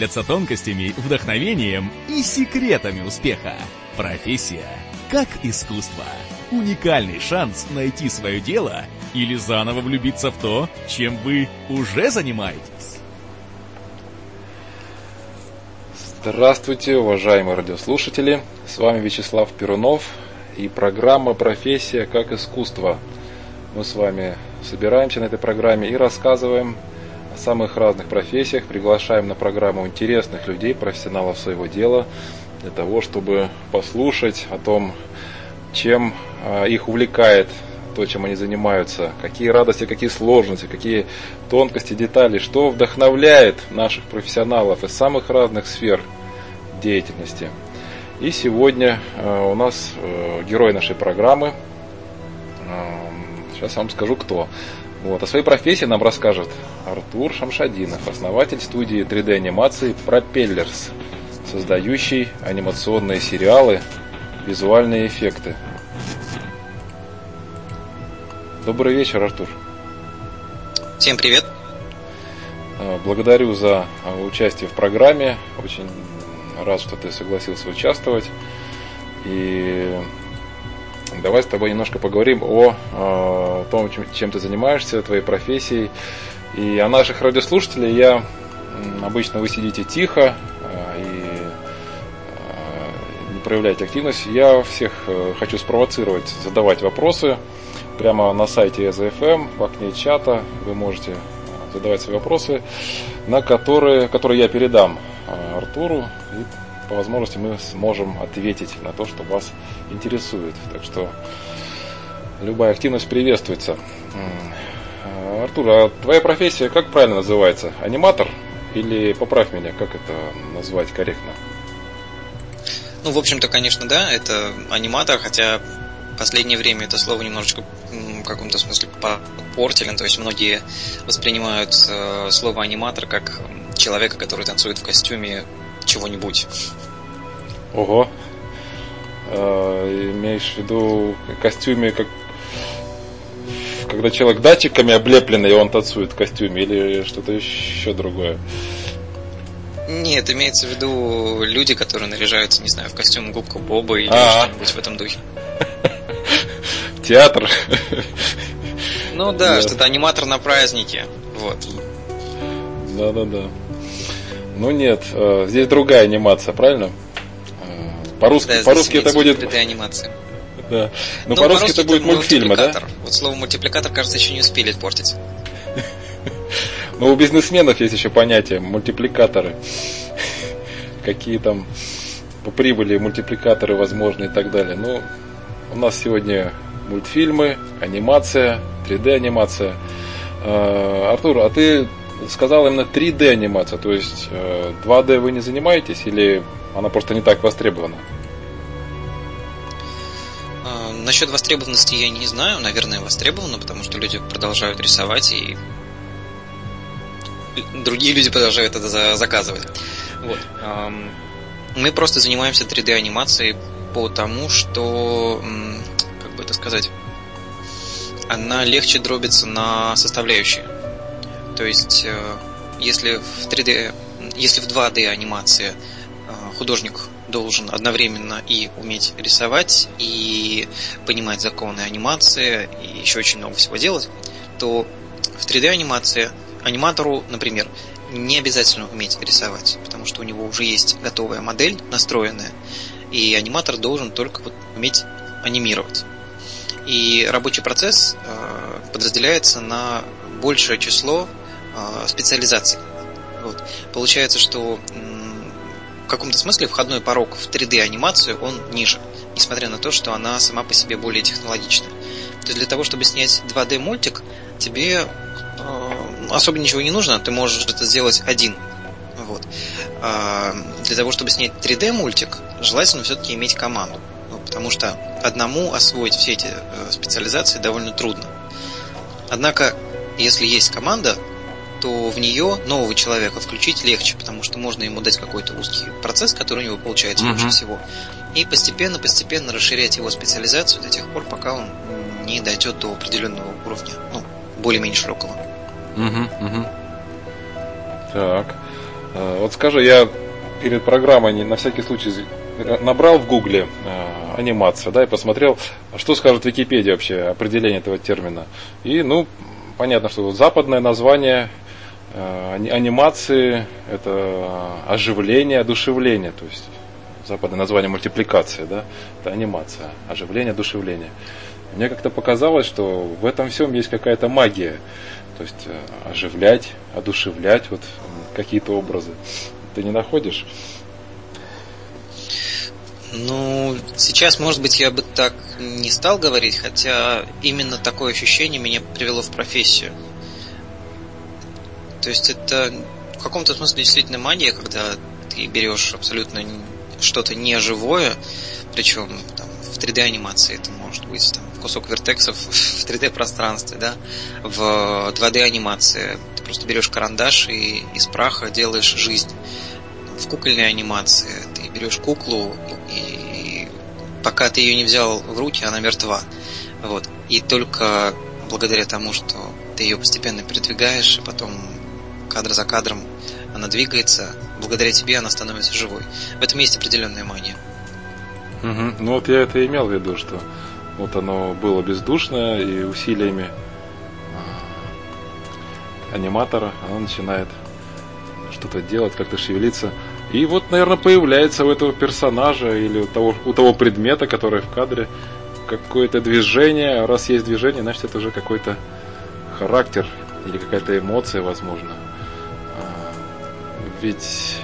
делятся тонкостями, вдохновением и секретами успеха. Профессия как искусство. Уникальный шанс найти свое дело или заново влюбиться в то, чем вы уже занимаетесь. Здравствуйте, уважаемые радиослушатели! С вами Вячеслав Перунов и программа «Профессия как искусство». Мы с вами собираемся на этой программе и рассказываем самых разных профессиях, приглашаем на программу интересных людей, профессионалов своего дела, для того, чтобы послушать о том, чем а, их увлекает то, чем они занимаются, какие радости, какие сложности, какие тонкости, детали, что вдохновляет наших профессионалов из самых разных сфер деятельности. И сегодня а, у нас э, герой нашей программы, сейчас вам скажу кто. Вот. О своей профессии нам расскажет Артур Шамшадинов, основатель студии 3D-анимации Propellers, создающий анимационные сериалы, визуальные эффекты. Добрый вечер, Артур. Всем привет. А, благодарю за участие в программе. Очень рад, что ты согласился участвовать. И давай с тобой немножко поговорим о, о том, чем, чем ты занимаешься, твоей профессией. И о наших радиослушателей я обычно вы сидите тихо а, и а, не проявляете активность. Я всех э, хочу спровоцировать, задавать вопросы прямо на сайте EZFM, в окне чата. Вы можете задавать свои вопросы, на которые, которые я передам Артуру. И по возможности мы сможем ответить на то, что вас интересует. Так что любая активность приветствуется. Артур, а твоя профессия как правильно называется? Аниматор? Или поправь меня, как это назвать корректно? Ну, в общем-то, конечно, да, это аниматор, хотя в последнее время это слово немножечко в каком-то смысле попортили. То есть многие воспринимают э, слово аниматор как человека, который танцует в костюме чего-нибудь. Ого. Э, имеешь в виду костюме, как когда человек датчиками облепленный, и он танцует в костюме, или что-то еще другое? Нет, имеется в виду люди, которые наряжаются, не знаю, в костюм губка Боба или А-а-а. что-нибудь в этом духе. Театр. Ну да, что-то аниматор на празднике. Вот. Да-да-да. Ну нет, э, здесь другая анимация, правильно? Э, по-русски, да, по-русски это будет... 3D-анимация. Да. Но, Но по-русски, по-русски это будет мультфильмы, да? Вот слово мультипликатор, кажется, еще не успели портить. Но у бизнесменов есть еще понятие мультипликаторы. Какие там по прибыли мультипликаторы возможны и так далее. Ну, у нас сегодня мультфильмы, анимация, 3D анимация. Э, Артур, а ты сказал именно 3D анимация, то есть 2D э, вы не занимаетесь или она просто не так востребована? А, насчет востребованности я не знаю, наверное, востребована, потому что люди продолжают рисовать и другие люди продолжают это заказывать. Вот. Мы просто занимаемся 3D анимацией потому, что, как бы это сказать, она легче дробится на составляющие. То есть, э, если в 3D, если в 2D анимации э, художник должен одновременно и уметь рисовать, и понимать законы анимации, и еще очень много всего делать, то в 3D анимации аниматору, например, не обязательно уметь рисовать, потому что у него уже есть готовая модель настроенная, и аниматор должен только вот уметь анимировать. И рабочий процесс э, подразделяется на большее число специализаций. Вот. Получается, что в каком-то смысле входной порог в 3D анимацию он ниже, несмотря на то, что она сама по себе более технологичная. То есть для того, чтобы снять 2D мультик, тебе э, особо ничего не нужно, ты можешь это сделать один. Вот. А для того, чтобы снять 3D мультик, желательно все-таки иметь команду. Ну, потому что одному освоить все эти э, специализации довольно трудно. Однако, если есть команда, то в нее нового человека включить легче, потому что можно ему дать какой-то узкий процесс, который у него получается uh-huh. лучше всего, и постепенно-постепенно расширять его специализацию до тех пор, пока он не дойдет до определенного уровня, ну, более-менее широкого. Угу, угу. Так. Э, вот скажи, я перед программой на всякий случай набрал в гугле э, анимация, да, и посмотрел, что скажет Википедия вообще определение этого термина. И, ну, понятно, что западное название э, анимации это оживление, одушевление, то есть западное название мультипликация, да, это анимация, оживление, одушевление. Мне как-то показалось, что в этом всем есть какая-то магия. То есть э, оживлять, одушевлять вот какие-то образы. Ты не находишь? Ну, сейчас, может быть, я бы так не стал говорить, хотя именно такое ощущение меня привело в профессию. То есть это в каком-то смысле действительно магия, когда ты берешь абсолютно что-то неживое, причем там, в 3D анимации это может быть там, кусок вертексов в 3D пространстве, да, в 2D анимации ты просто берешь карандаш и из праха делаешь жизнь. В кукольной анимации ты берешь куклу и пока ты ее не взял в руки, она мертва. Вот. И только благодаря тому, что ты ее постепенно передвигаешь, и потом кадр за кадром она двигается, благодаря тебе она становится живой. В этом есть определенная магия. Угу. Ну вот я это имел в виду, что вот оно было бездушное и усилиями а, аниматора оно начинает что-то делать, как-то шевелиться. И вот, наверное, появляется у этого персонажа или у того, у того предмета, который в кадре, какое-то движение. Раз есть движение, значит, это уже какой-то характер или какая-то эмоция, возможно. Ведь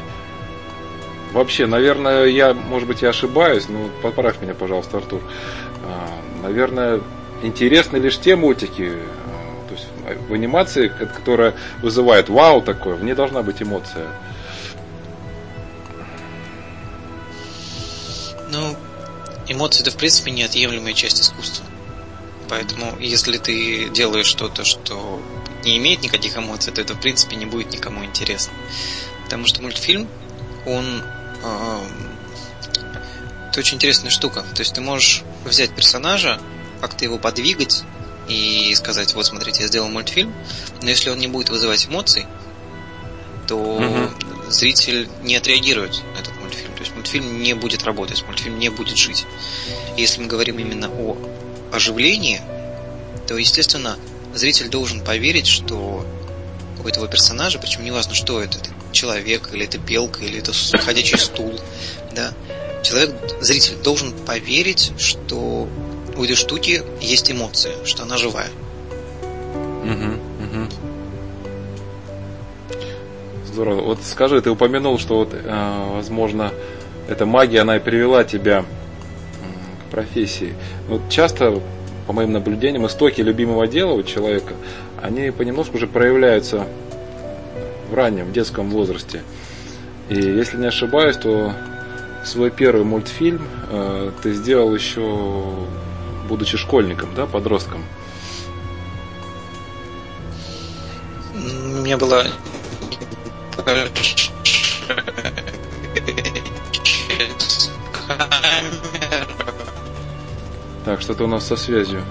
вообще, наверное, я, может быть, я ошибаюсь, но поправь меня, пожалуйста, Артур. А, наверное, интересны лишь те мультики, а, то есть в анимации, которая вызывает вау такое, в ней должна быть эмоция. Ну, эмоции это в принципе неотъемлемая часть искусства. Поэтому, если ты делаешь что-то, что не имеет никаких эмоций, то это в принципе не будет никому интересно. Потому что мультфильм, он э, это очень интересная штука. То есть ты можешь взять персонажа, как-то его подвигать и сказать, вот смотрите, я сделал мультфильм, но если он не будет вызывать эмоций, то угу. зритель не отреагирует на этот мультфильм. То есть мультфильм не будет работать, мультфильм не будет жить. И если мы говорим именно о оживлении, то, естественно, зритель должен поверить, что этого персонажа, причем неважно, что это, это человек, или это белка, или это ходячий стул, да, человек, зритель должен поверить, что у этой штуки есть эмоции, что она живая. Угу, угу. Здорово. Вот скажи, ты упомянул, что вот, э, возможно, эта магия, она и привела тебя к профессии. Вот часто, по моим наблюдениям, истоки любимого дела у человека, они понемножку уже проявляются в раннем детском возрасте. И если не ошибаюсь, то свой первый мультфильм э, ты сделал еще будучи школьником, да, подростком? У меня была Так, что-то у нас со связью.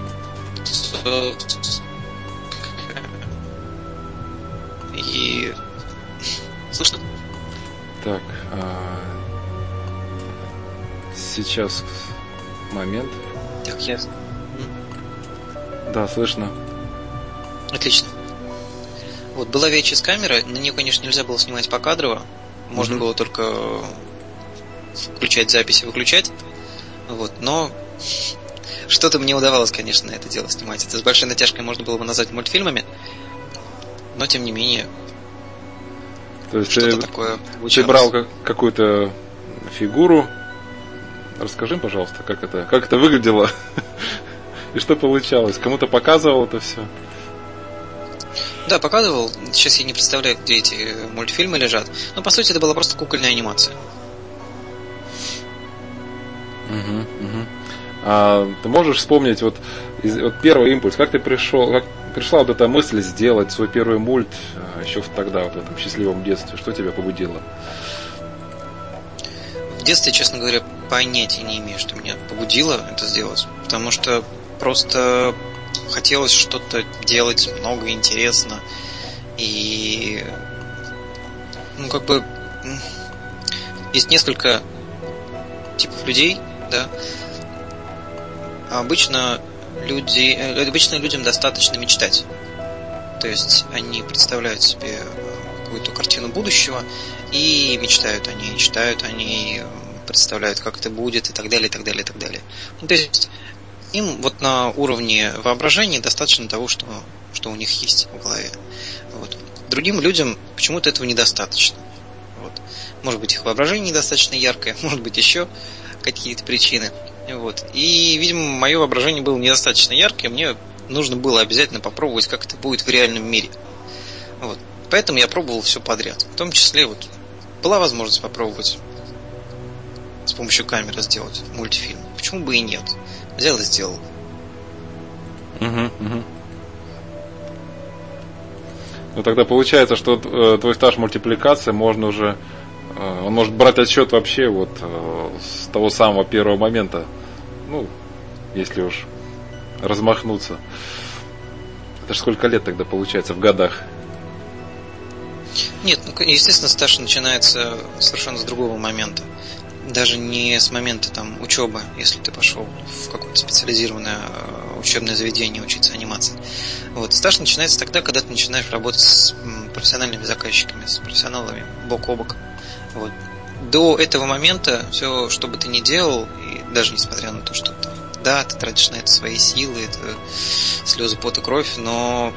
И слышно? Так, а... сейчас момент. Так, я... Да, слышно. Отлично. Вот была VHS-камера, на нее, конечно, нельзя было снимать по кадрово. Можно mm-hmm. было только включать запись и выключать. Вот, но что-то мне удавалось, конечно, это дело снимать. Это с большой натяжкой можно было бы назвать мультфильмами, но тем не менее. То есть что-то ты, такое ты брал какую-то фигуру, Расскажи, пожалуйста, как это, как это выглядело и что получалось. Кому-то показывал это все? Да, показывал. Сейчас я не представляю, где эти мультфильмы лежат. Но по сути это была просто кукольная анимация. Угу, угу. А ты можешь вспомнить вот, вот первый импульс, как ты пришел, как пришла вот эта мысль сделать свой первый мульт а, еще тогда, вот в этом счастливом детстве, что тебя побудило? В детстве, честно говоря, понятия не имею, что меня побудило это сделать. Потому что просто хотелось что-то делать много интересно. И ну, как бы, есть несколько типов людей, да. Обычно люди, э, обычно людям достаточно мечтать. То есть они представляют себе э, какую-то картину будущего и мечтают о ней, читают о ней, представляют, как это будет и так далее, и так далее, и так далее. Ну, то есть им вот на уровне воображения достаточно того, что, что у них есть в голове. Вот. Другим людям почему-то этого недостаточно. Вот. Может быть, их воображение недостаточно яркое, может быть, еще какие-то причины. Вот. И, видимо, мое воображение было недостаточно яркое, мне нужно было обязательно попробовать, как это будет в реальном мире. Вот. Поэтому я пробовал все подряд. В том числе вот была возможность попробовать с помощью камеры сделать мультфильм. Почему бы и нет? Взял и сделал. Угу, угу. Ну тогда получается, что э, твой стаж мультипликации можно уже он может брать отсчет вообще вот э, с того самого первого момента. Ну, если уж размахнуться. Это же сколько лет тогда получается в годах? Нет, ну, естественно, стаж начинается совершенно с другого момента. Даже не с момента там учебы, если ты пошел в какое-то специализированное э, учебное заведение учиться анимации. Вот. Стаж начинается тогда, когда ты начинаешь работать с профессиональными заказчиками, с профессионалами бок о бок. Вот. До этого момента все, что бы ты ни делал, и даже несмотря на то, что ты, да, ты тратишь на это свои силы, это слезы, пот и кровь, но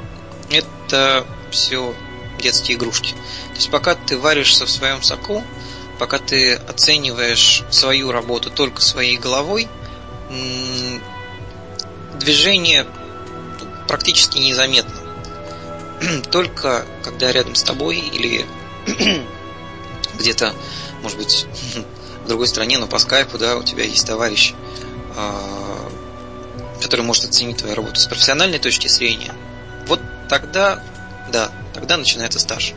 это все детские игрушки. То есть пока ты варишься в своем соку, пока ты оцениваешь свою работу только своей головой, движение практически незаметно. Только когда рядом с тобой или где-то, может быть, в другой стране, но по скайпу, да, у тебя есть товарищ, а, который может оценить твою работу с профессиональной точки зрения, вот тогда, да, тогда начинается стаж.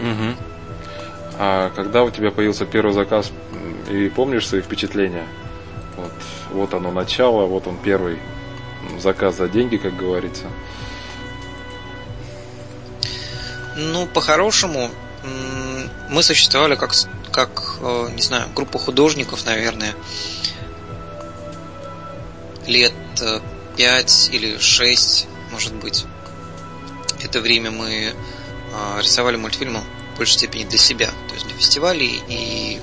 Угу. А когда у тебя появился первый заказ, и помнишь свои впечатления? Вот, вот оно начало, вот он первый заказ за деньги, как говорится. Ну, по-хорошему, мы существовали как, как, э, не знаю, группа художников, наверное, лет э, пять или шесть, может быть это время мы а, рисовали мультфильмы в большей степени для себя, то есть для фестивалей. И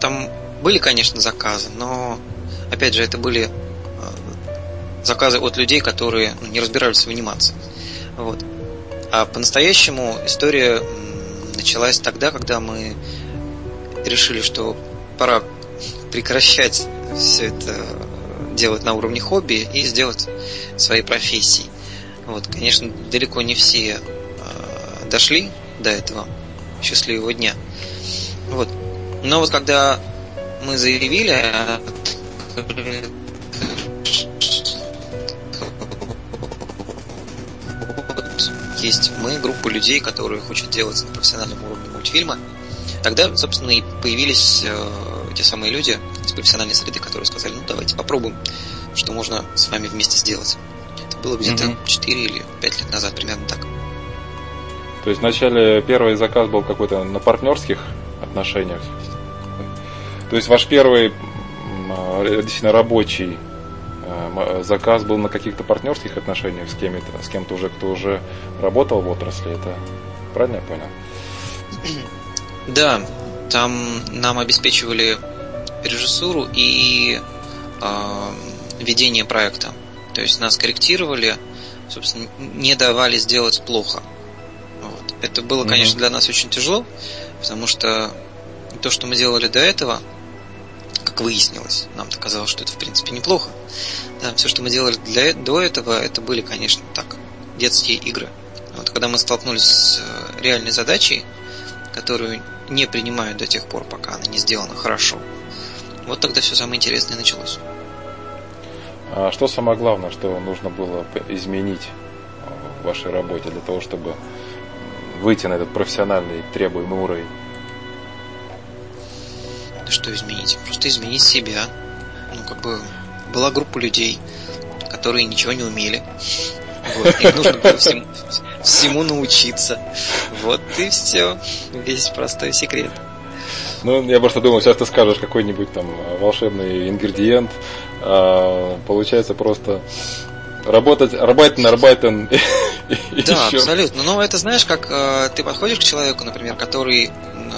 там были, конечно, заказы, но опять же, это были заказы от людей, которые ну, не разбирались в анимации. Вот. А по-настоящему история началась тогда, когда мы решили, что пора прекращать все это делать на уровне хобби и сделать своей профессией. Вот, конечно, далеко не все э, дошли до этого счастливого дня. Вот. Но вот когда мы заявили, есть мы, группа людей, которые хотят делать на профессиональном уровне мультфильма, тогда, собственно, и появились э, те самые люди из профессиональной среды, которые сказали, ну давайте попробуем, что можно с вами вместе сделать было где-то угу. 4 или 5 лет назад, примерно так. То есть вначале первый заказ был какой-то на партнерских отношениях. То есть ваш первый действительно рабочий а, заказ был на каких-то партнерских отношениях с кем-то, с кем-то уже, кто уже работал в отрасли. Это правильно я понял? Да, там нам обеспечивали режиссуру и э, ведение проекта. То есть нас корректировали, собственно, не давали сделать плохо. Вот. Это было, конечно, для нас очень тяжело, потому что то, что мы делали до этого, как выяснилось, нам казалось, что это в принципе неплохо. Да, все, что мы делали для, до этого, это были, конечно, так, детские игры. Вот когда мы столкнулись с э, реальной задачей, которую не принимают до тех пор, пока она не сделана хорошо, вот тогда все самое интересное началось. А что самое главное, что нужно было изменить в вашей работе для того, чтобы выйти на этот профессиональный требуемый уровень? Что изменить? Просто изменить себя. Ну, как бы была группа людей, которые ничего не умели. Вот. Им нужно было всем, всему научиться. Вот и все. Весь простой секрет. Ну, я просто думал, сейчас ты скажешь какой-нибудь там волшебный ингредиент. А, получается просто работать, на работен. Да, абсолютно. Но это знаешь, как э, ты подходишь к человеку, например, который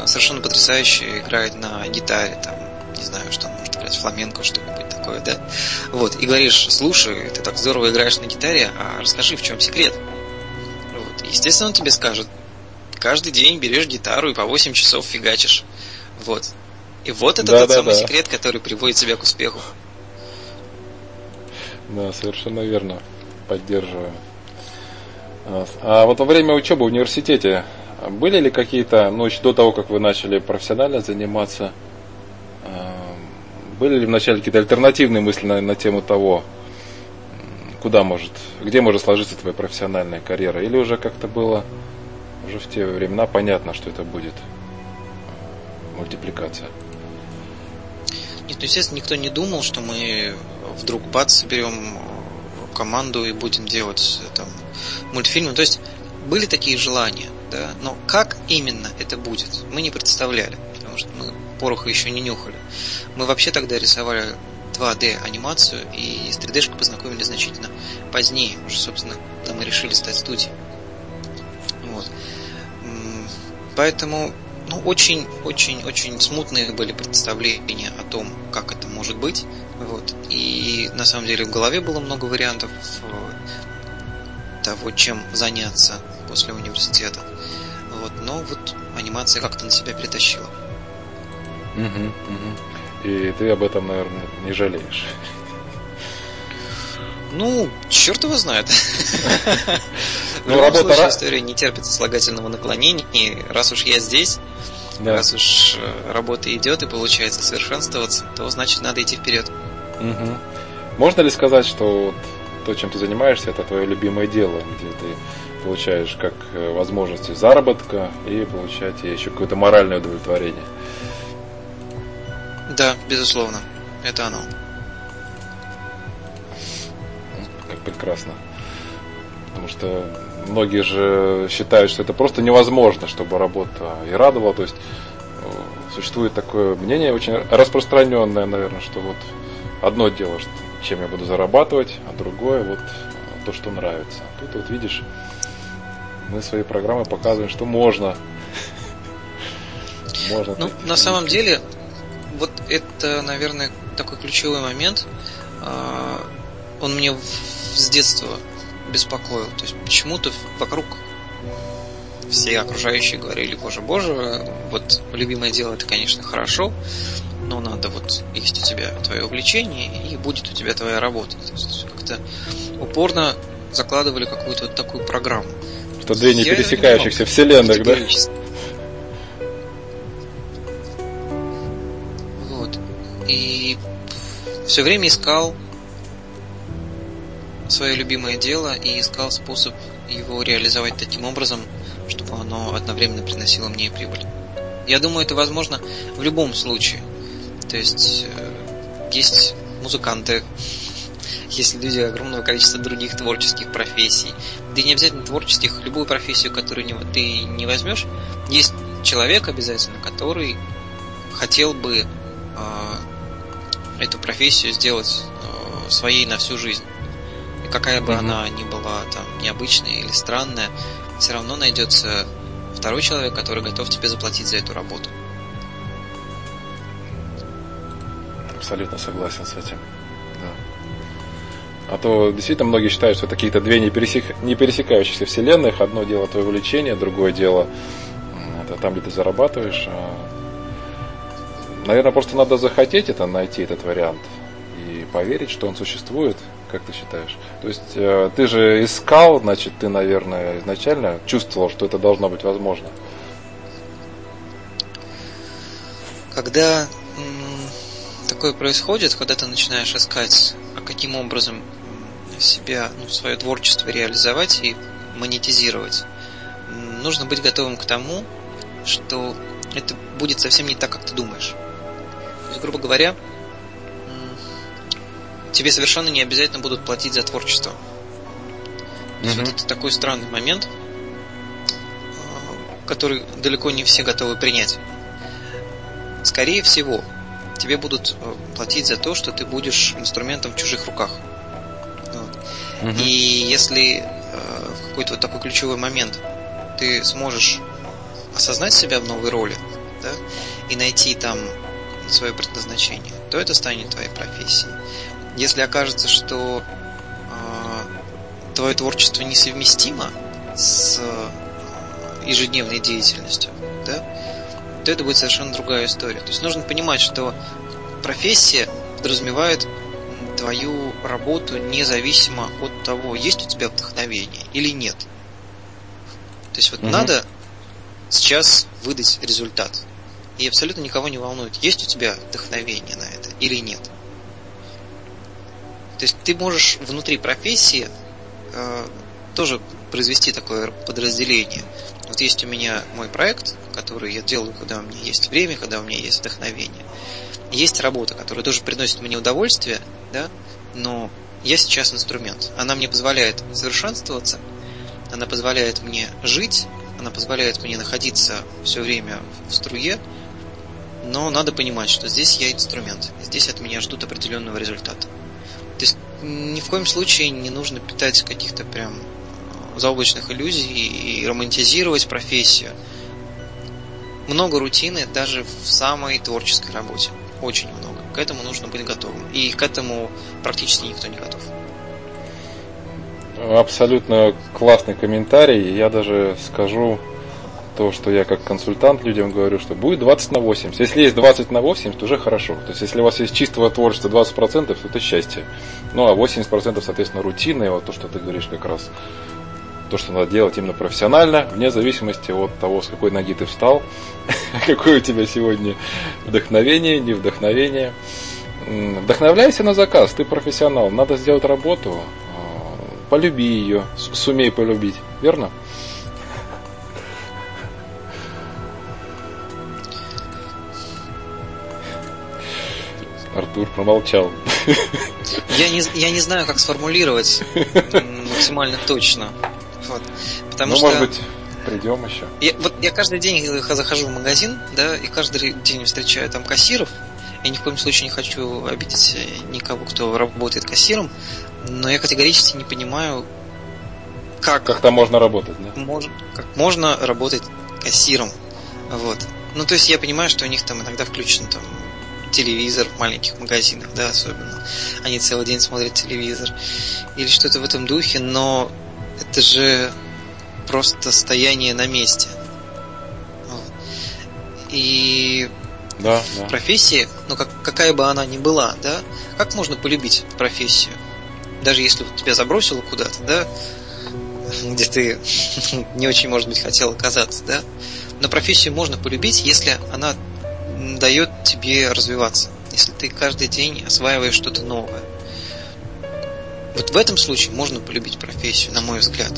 совершенно потрясающе играет на гитаре, там, не знаю, что он может играть, фламенко, что-нибудь такое, да? Вот, и говоришь, слушай, ты так здорово играешь на гитаре, а расскажи, в чем секрет? Вот, естественно, он тебе скажет, каждый день берешь гитару и по 8 часов фигачишь. Вот. И вот это да, тот да, самый да. секрет, который приводит тебя к успеху. Да, совершенно верно. Поддерживаю. А вот во время учебы в университете были ли какие-то, ну, еще до того, как вы начали профессионально заниматься, были ли вначале какие-то альтернативные мысли на, на тему того, куда может, где может сложиться твоя профессиональная карьера? Или уже как-то было, уже в те времена понятно, что это будет мультипликация? Нет, ну, естественно, никто не думал, что мы вдруг бац, соберем команду и будем делать там мультфильмы. То есть были такие желания, да, но как именно это будет, мы не представляли, потому что мы пороха еще не нюхали. Мы вообще тогда рисовали 2D анимацию и с 3D-шкой познакомились значительно позднее, уже, собственно, когда мы решили стать студией. Вот. Поэтому ну, очень-очень-очень смутные были представления о том, как это может быть. Вот. И на самом деле в голове было много вариантов э, того, чем заняться после университета. Вот. Но вот анимация как-то на себя перетащила. Угу, угу. И ты об этом, наверное, не жалеешь. Ну, черт его знает. Ну, любом случае, история не терпит сослагательного наклонения. И раз уж я здесь, да. раз уж э, работа идет и получается совершенствоваться, то значит надо идти вперед. Угу. Можно ли сказать, что вот то, чем ты занимаешься, это твое любимое дело, где ты получаешь как э, возможности заработка и получать еще какое-то моральное удовлетворение? Да, безусловно, это оно. Как прекрасно. Потому что многие же считают, что это просто невозможно, чтобы работа и радовала. То есть э, существует такое мнение очень распространенное, наверное, что вот одно дело, чем я буду зарабатывать, а другое вот то, что нравится. Тут вот видишь, мы своей программой показываем, что можно. Можно. Ну, на самом деле, вот это, наверное, такой ключевой момент. А, он мне с детства беспокоил. То есть почему-то вокруг все окружающие говорили, боже, боже, вот любимое дело это, конечно, хорошо, но надо вот есть у тебя твое увлечение и будет у тебя твоя работа. То есть как-то упорно закладывали какую-то вот такую программу. Это две не пересекающихся вселенных, да? Вот. И все время искал свое любимое дело и искал способ его реализовать таким образом, чтобы оно одновременно приносило мне прибыль. Я думаю, это возможно в любом случае. То есть э, есть музыканты, есть люди огромного количества других творческих профессий. Да и не обязательно творческих, любую профессию, которую ты не возьмешь, есть человек обязательно, который хотел бы э, эту профессию сделать э, своей на всю жизнь. И какая бы mm-hmm. она ни была там необычная или странная, все равно найдется второй человек, который готов тебе заплатить за эту работу. Абсолютно согласен с этим. Да. А то действительно многие считают, что это какие-то две не, пересек... не пересекающихся вселенных. Одно дело твое увлечение, другое дело это там, где ты зарабатываешь. А, наверное, просто надо захотеть это, найти этот вариант и поверить, что он существует. Как ты считаешь? То есть э, ты же искал, значит, ты, наверное, изначально чувствовал, что это должно быть возможно. Когда такое происходит, когда ты начинаешь искать, а каким образом себя, ну, свое творчество реализовать и монетизировать, нужно быть готовым к тому, что это будет совсем не так, как ты думаешь. То есть, грубо говоря, тебе совершенно не обязательно будут платить за творчество. То есть mm-hmm. вот это такой странный момент, который далеко не все готовы принять. Скорее всего, тебе будут э, платить за то, что ты будешь инструментом в чужих руках. Вот. Угу. И если э, в какой-то вот такой ключевой момент ты сможешь осознать себя в новой роли, да, и найти там свое предназначение, то это станет твоей профессией. Если окажется, что э, твое творчество несовместимо с э, ежедневной деятельностью, да, то это будет совершенно другая история. То есть нужно понимать, что профессия подразумевает твою работу независимо от того, есть у тебя вдохновение или нет. То есть вот угу. надо сейчас выдать результат. И абсолютно никого не волнует, есть у тебя вдохновение на это или нет. То есть ты можешь внутри профессии э, тоже произвести такое подразделение. Вот есть у меня мой проект, который я делаю, когда у меня есть время, когда у меня есть вдохновение. Есть работа, которая тоже приносит мне удовольствие, да, но я сейчас инструмент. Она мне позволяет совершенствоваться, она позволяет мне жить, она позволяет мне находиться все время в струе, но надо понимать, что здесь я инструмент, здесь от меня ждут определенного результата. То есть ни в коем случае не нужно питать каких-то прям э, заоблачных иллюзий и романтизировать профессию. Много рутины даже в самой творческой работе. Очень много. К этому нужно быть готовым. И к этому практически никто не готов. Абсолютно классный комментарий. Я даже скажу то, что я как консультант людям говорю, что будет 20 на 80. Если есть 20 на 80, то уже хорошо. То есть, если у вас есть чистого творчества 20%, то это счастье. Ну, а 80% соответственно рутина, и вот то, что ты говоришь как раз, то, что надо делать именно профессионально, вне зависимости от того, с какой ноги ты встал, какое у тебя сегодня вдохновение, не вдохновение. Вдохновляйся на заказ, ты профессионал, надо сделать работу, а, полюби ее, сумей полюбить, верно? Артур промолчал. Я не, я не знаю, как сформулировать максимально точно. Вот. Потому ну, что... может быть, придем еще. Я, вот я каждый день захожу в магазин, да, и каждый день встречаю там кассиров. Я ни в коем случае не хочу обидеть никого, кто работает кассиром, но я категорически не понимаю, как... Как там можно работать, да? Мож, как можно работать кассиром. Вот. Ну, то есть я понимаю, что у них там иногда включен там телевизор в маленьких магазинах, да, особенно. Они целый день смотрят телевизор. Или что-то в этом духе, но это же просто стояние на месте. И да, в да. профессии, ну как, какая бы она ни была, да, как можно полюбить профессию? Даже если тебя забросило куда-то, да, где ты не очень, может быть, хотел оказаться, да, но профессию можно полюбить, если она дает тебе развиваться, если ты каждый день осваиваешь что-то новое. Вот в этом случае можно полюбить профессию, на мой взгляд.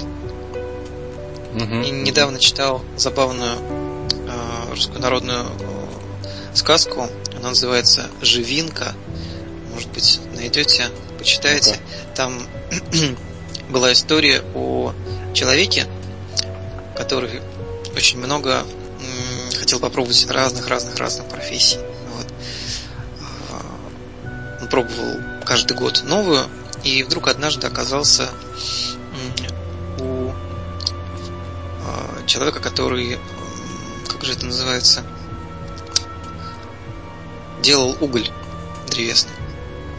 Uh-huh. И недавно читал забавную э, русскую народную э, сказку. Она называется «Живинка». Может быть, найдете, почитаете. Okay. Там была история о человеке, который очень много хотел попробовать разных-разных-разных профессий. Вот. Он пробовал каждый год новую, и вдруг однажды оказался у а, человека, который, как же это называется, делал уголь древесный.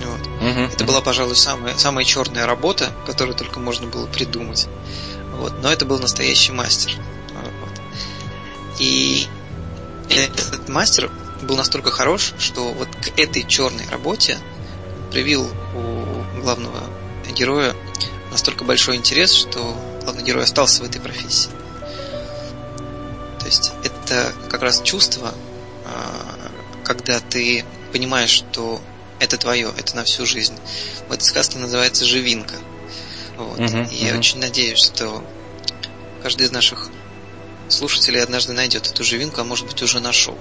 Вот. Uh-huh. Это была, пожалуй, самая, самая черная работа, которую только можно было придумать. Вот. Но это был настоящий мастер. Вот. И этот мастер был настолько хорош, что вот к этой черной работе привил у главного героя настолько большой интерес, что главный герой остался в этой профессии. То есть это как раз чувство, а, когда ты понимаешь, что это твое, это на всю жизнь. В этой сказке называется живинка. Вот. Uh-huh, И я uh-huh. очень надеюсь, что каждый из наших слушателей однажды найдет эту живинку, а может быть уже нашел.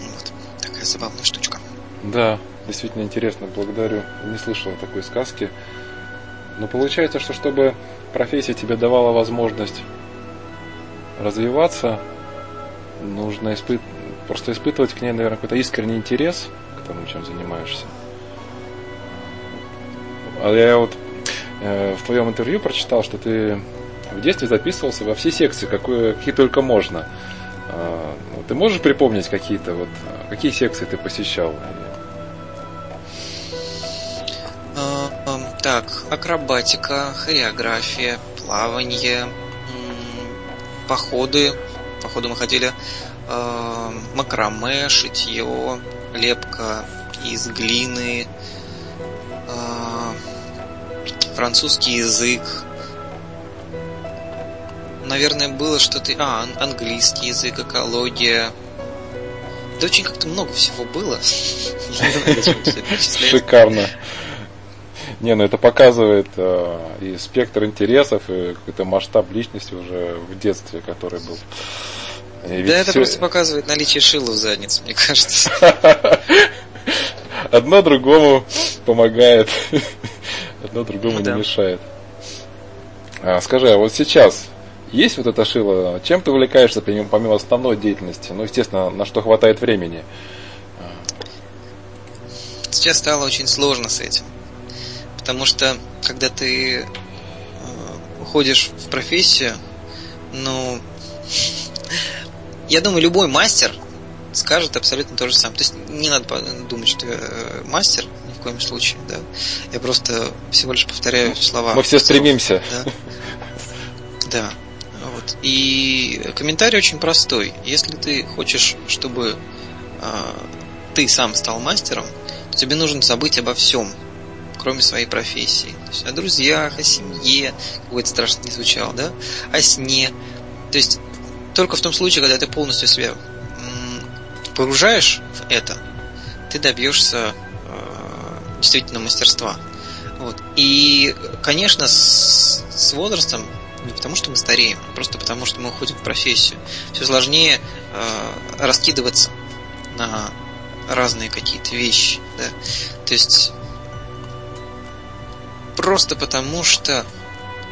Вот. Такая забавная штучка. Да, действительно интересно, благодарю. Не слышал такой сказки. Но получается, что чтобы профессия тебе давала возможность развиваться, нужно испы... просто испытывать к ней, наверное, какой-то искренний интерес к тому, чем занимаешься. А я вот э, в твоем интервью прочитал, что ты в детстве записывался во все секции, какие, какие только можно. Э, ты можешь припомнить какие-то вот какие секции ты посещал? Так, акробатика, хореография, плавание, походы. Походу мы ходили э, макраме, шитье, лепка из глины, э, французский язык. Наверное, было что-то... А, английский язык, экология. Да очень как-то много всего было. Шикарно. Не, ну это показывает э, и спектр интересов, и какой-то масштаб личности уже в детстве, который был. И да, это все... просто показывает наличие шила в заднице, мне кажется. Одно другому помогает, одно другому не мешает. А, скажи, а вот сейчас есть вот это шило? Чем ты увлекаешься помимо основной деятельности? Ну, естественно, на что хватает времени? Сейчас стало очень сложно с этим. Потому что, когда ты э, уходишь в профессию, ну, я думаю, любой мастер скажет абсолютно то же самое. То есть не надо думать, что я э, мастер, ни в коем случае, да. Я просто всего лишь повторяю слова. Мы все стремимся. Да. да. Вот. И комментарий очень простой. Если ты хочешь, чтобы э, ты сам стал мастером, то тебе нужно забыть обо всем, кроме своей профессии. То есть о друзьях, о семье, как бы страшно не звучало, да, о сне. То есть только в том случае, когда ты полностью себя погружаешь в это, ты добьешься э, действительно мастерства. Вот. И, конечно, с, с возрастом, не потому что мы стареем, а просто потому что мы уходим в профессию, все сложнее э, раскидываться на разные какие-то вещи. Да? То есть Просто потому, что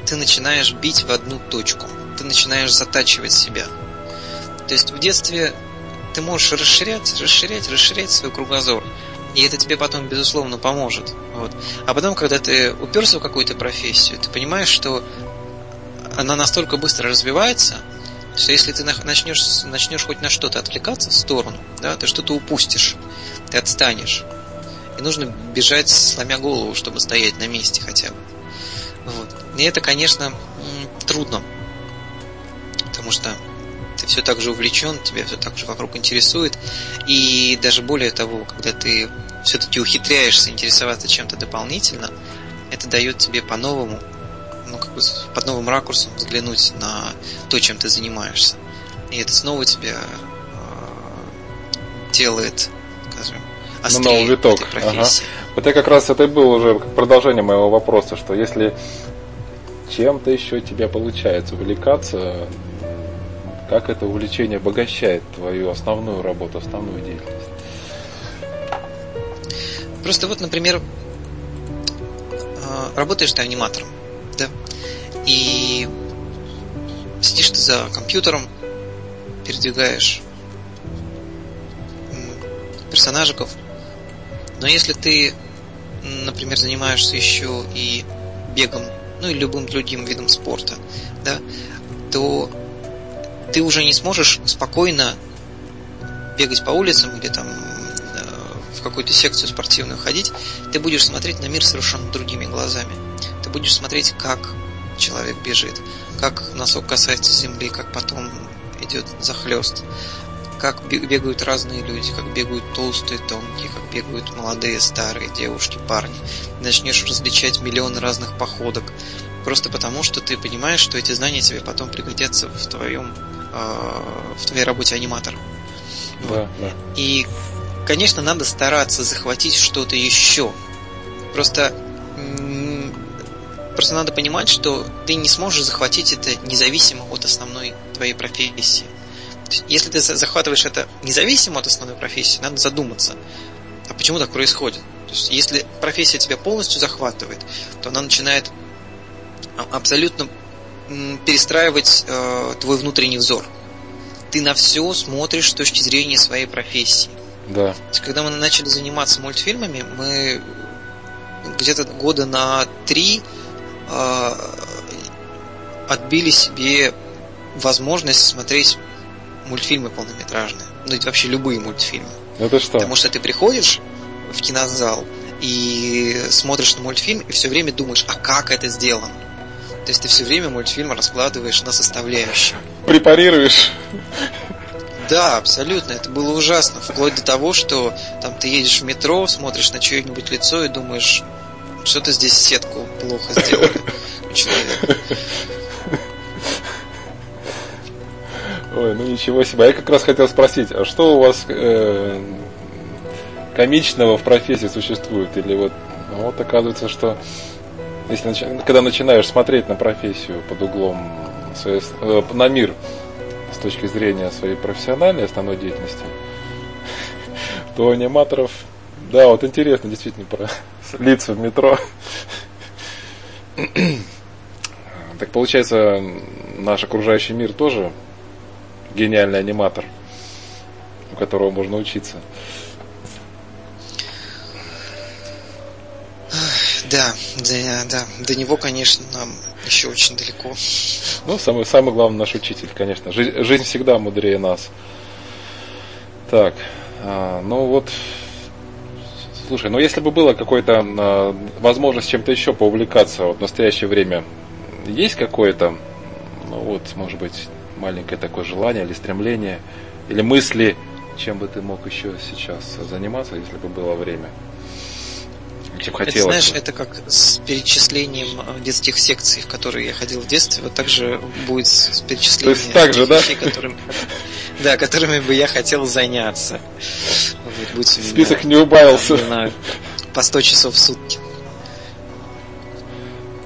ты начинаешь бить в одну точку. Ты начинаешь затачивать себя. То есть в детстве ты можешь расширять, расширять, расширять свой кругозор. И это тебе потом, безусловно, поможет. Вот. А потом, когда ты уперся в какую-то профессию, ты понимаешь, что она настолько быстро развивается, что если ты начнешь, начнешь хоть на что-то отвлекаться в сторону, да, ты что-то упустишь, ты отстанешь и нужно бежать, сломя голову, чтобы стоять на месте хотя бы. Вот. И это, конечно, трудно, потому что ты все так же увлечен, тебя все так же вокруг интересует, и даже более того, когда ты все-таки ухитряешься интересоваться чем-то дополнительно, это дает тебе по-новому, ну, как бы под новым ракурсом взглянуть на то, чем ты занимаешься. И это снова тебя э, делает, скажем, на новый виток. Ага. Вот я как раз это и был уже продолжение моего вопроса, что если чем-то еще тебе получается увлекаться, как это увлечение обогащает твою основную работу, основную деятельность? Просто вот, например, а, работаешь ты аниматором, да, и сидишь ты за компьютером, передвигаешь персонажиков, но если ты, например, занимаешься еще и бегом, ну и любым другим видом спорта, да, то ты уже не сможешь спокойно бегать по улицам или там э, в какую-то секцию спортивную ходить, ты будешь смотреть на мир совершенно другими глазами. Ты будешь смотреть, как человек бежит, как носок касается земли, как потом идет захлест, как бегают разные люди, как бегают толстые, тонкие, как бегают молодые, старые, девушки, парни. Начнешь различать миллионы разных походок. Просто потому, что ты понимаешь, что эти знания тебе потом пригодятся в твоем э, в твоей работе аниматора. Да, да. И, конечно, надо стараться захватить что-то еще. Просто Просто надо понимать, что ты не сможешь захватить это независимо от основной твоей профессии если ты захватываешь это независимо от основной профессии, надо задуматься, а почему так происходит. То есть, если профессия тебя полностью захватывает, то она начинает абсолютно перестраивать э, твой внутренний взор. Ты на все смотришь с точки зрения своей профессии. Да. То есть, когда мы начали заниматься мультфильмами, мы где-то года на три э, отбили себе возможность смотреть мультфильмы полнометражные. Ну, и вообще любые мультфильмы. Это что? Потому что ты приходишь в кинозал и смотришь на мультфильм и все время думаешь, а как это сделано? То есть ты все время мультфильм раскладываешь на составляющие. Препарируешь. Да, абсолютно. Это было ужасно. Вплоть до того, что там ты едешь в метро, смотришь на чье-нибудь лицо и думаешь, что-то здесь сетку плохо сделали у человека. Ой, ну ничего себе. А я как раз хотел спросить, а что у вас э, комичного в профессии существует? Или вот, ну, вот оказывается, что если когда начинаешь смотреть на профессию под углом своей, э, на мир с точки зрения своей профессиональной основной деятельности, то аниматоров, да, вот интересно действительно про лица в метро. Так получается, наш окружающий мир тоже гениальный аниматор, у которого можно учиться. Да, да, да. До него, конечно, нам еще очень далеко. Ну, самый, самый главный наш учитель, конечно. Жизнь, жизнь всегда мудрее нас. Так, а, ну вот, слушай, ну если бы было какой-то а, возможность чем-то еще поувлекаться вот в настоящее время, есть какое-то, ну вот, может быть, маленькое такое желание или стремление, или мысли, чем бы ты мог еще сейчас заниматься, если бы было время? Чем хотелось. Это, знаешь, это как с перечислением э, детских секций, в которые я ходил в детстве, вот так же будет с перечислением То есть так же, да? вещей, которыми, да, которыми бы я хотел заняться. Вот, Список меня, не убавился. Не знаю, по 100 часов в сутки.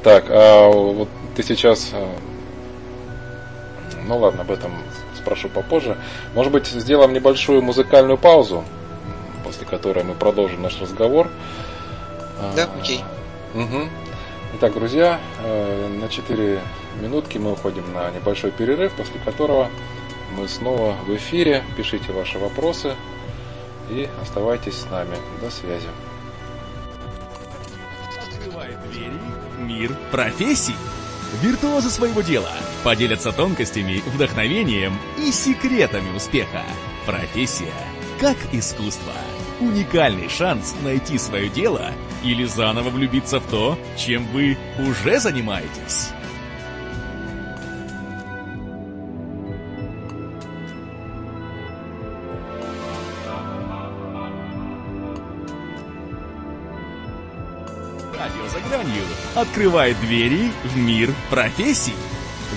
Так, а вот ты сейчас а, ну ладно, об этом спрошу попозже. Может быть, сделаем небольшую музыкальную паузу, после которой мы продолжим наш разговор. Да, окей. Угу. Итак, друзья, э, на 4 минутки мы уходим на небольшой перерыв, после которого мы снова в эфире. Пишите ваши вопросы и оставайтесь с нами. До связи. Открывает двери мир профессий. Виртуозы своего дела поделятся тонкостями, вдохновением и секретами успеха. Профессия как искусство. Уникальный шанс найти свое дело или заново влюбиться в то, чем вы уже занимаетесь. Открывает двери в мир профессий.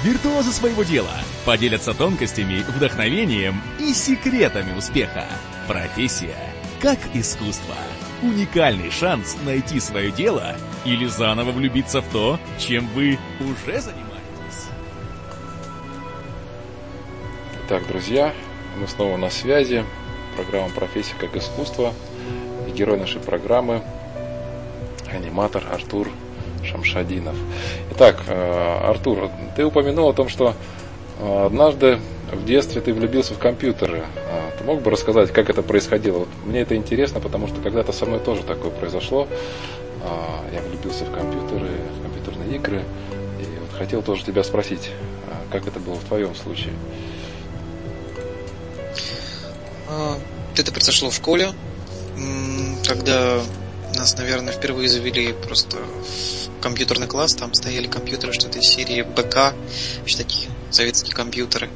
Виртуозы своего дела поделятся тонкостями, вдохновением и секретами успеха. Профессия как искусство. Уникальный шанс найти свое дело или заново влюбиться в то, чем вы уже занимаетесь. Итак, друзья, мы снова на связи. Программа «Профессия как искусство». И герой нашей программы – аниматор Артур Шамшадинов. Итак, э, Артур, ты упомянул о том, что э, однажды в детстве ты влюбился в компьютеры. А, ты мог бы рассказать, как это происходило? Вот мне это интересно, потому что когда-то со мной тоже такое произошло. Я влюбился в компьютеры, в компьютерные игры. И вот хотел тоже тебя спросить, как это было в твоем случае? Это произошло в школе, когда нас, наверное, впервые завели просто компьютерный класс, там стояли компьютеры что-то из серии БК, еще такие советские компьютеры.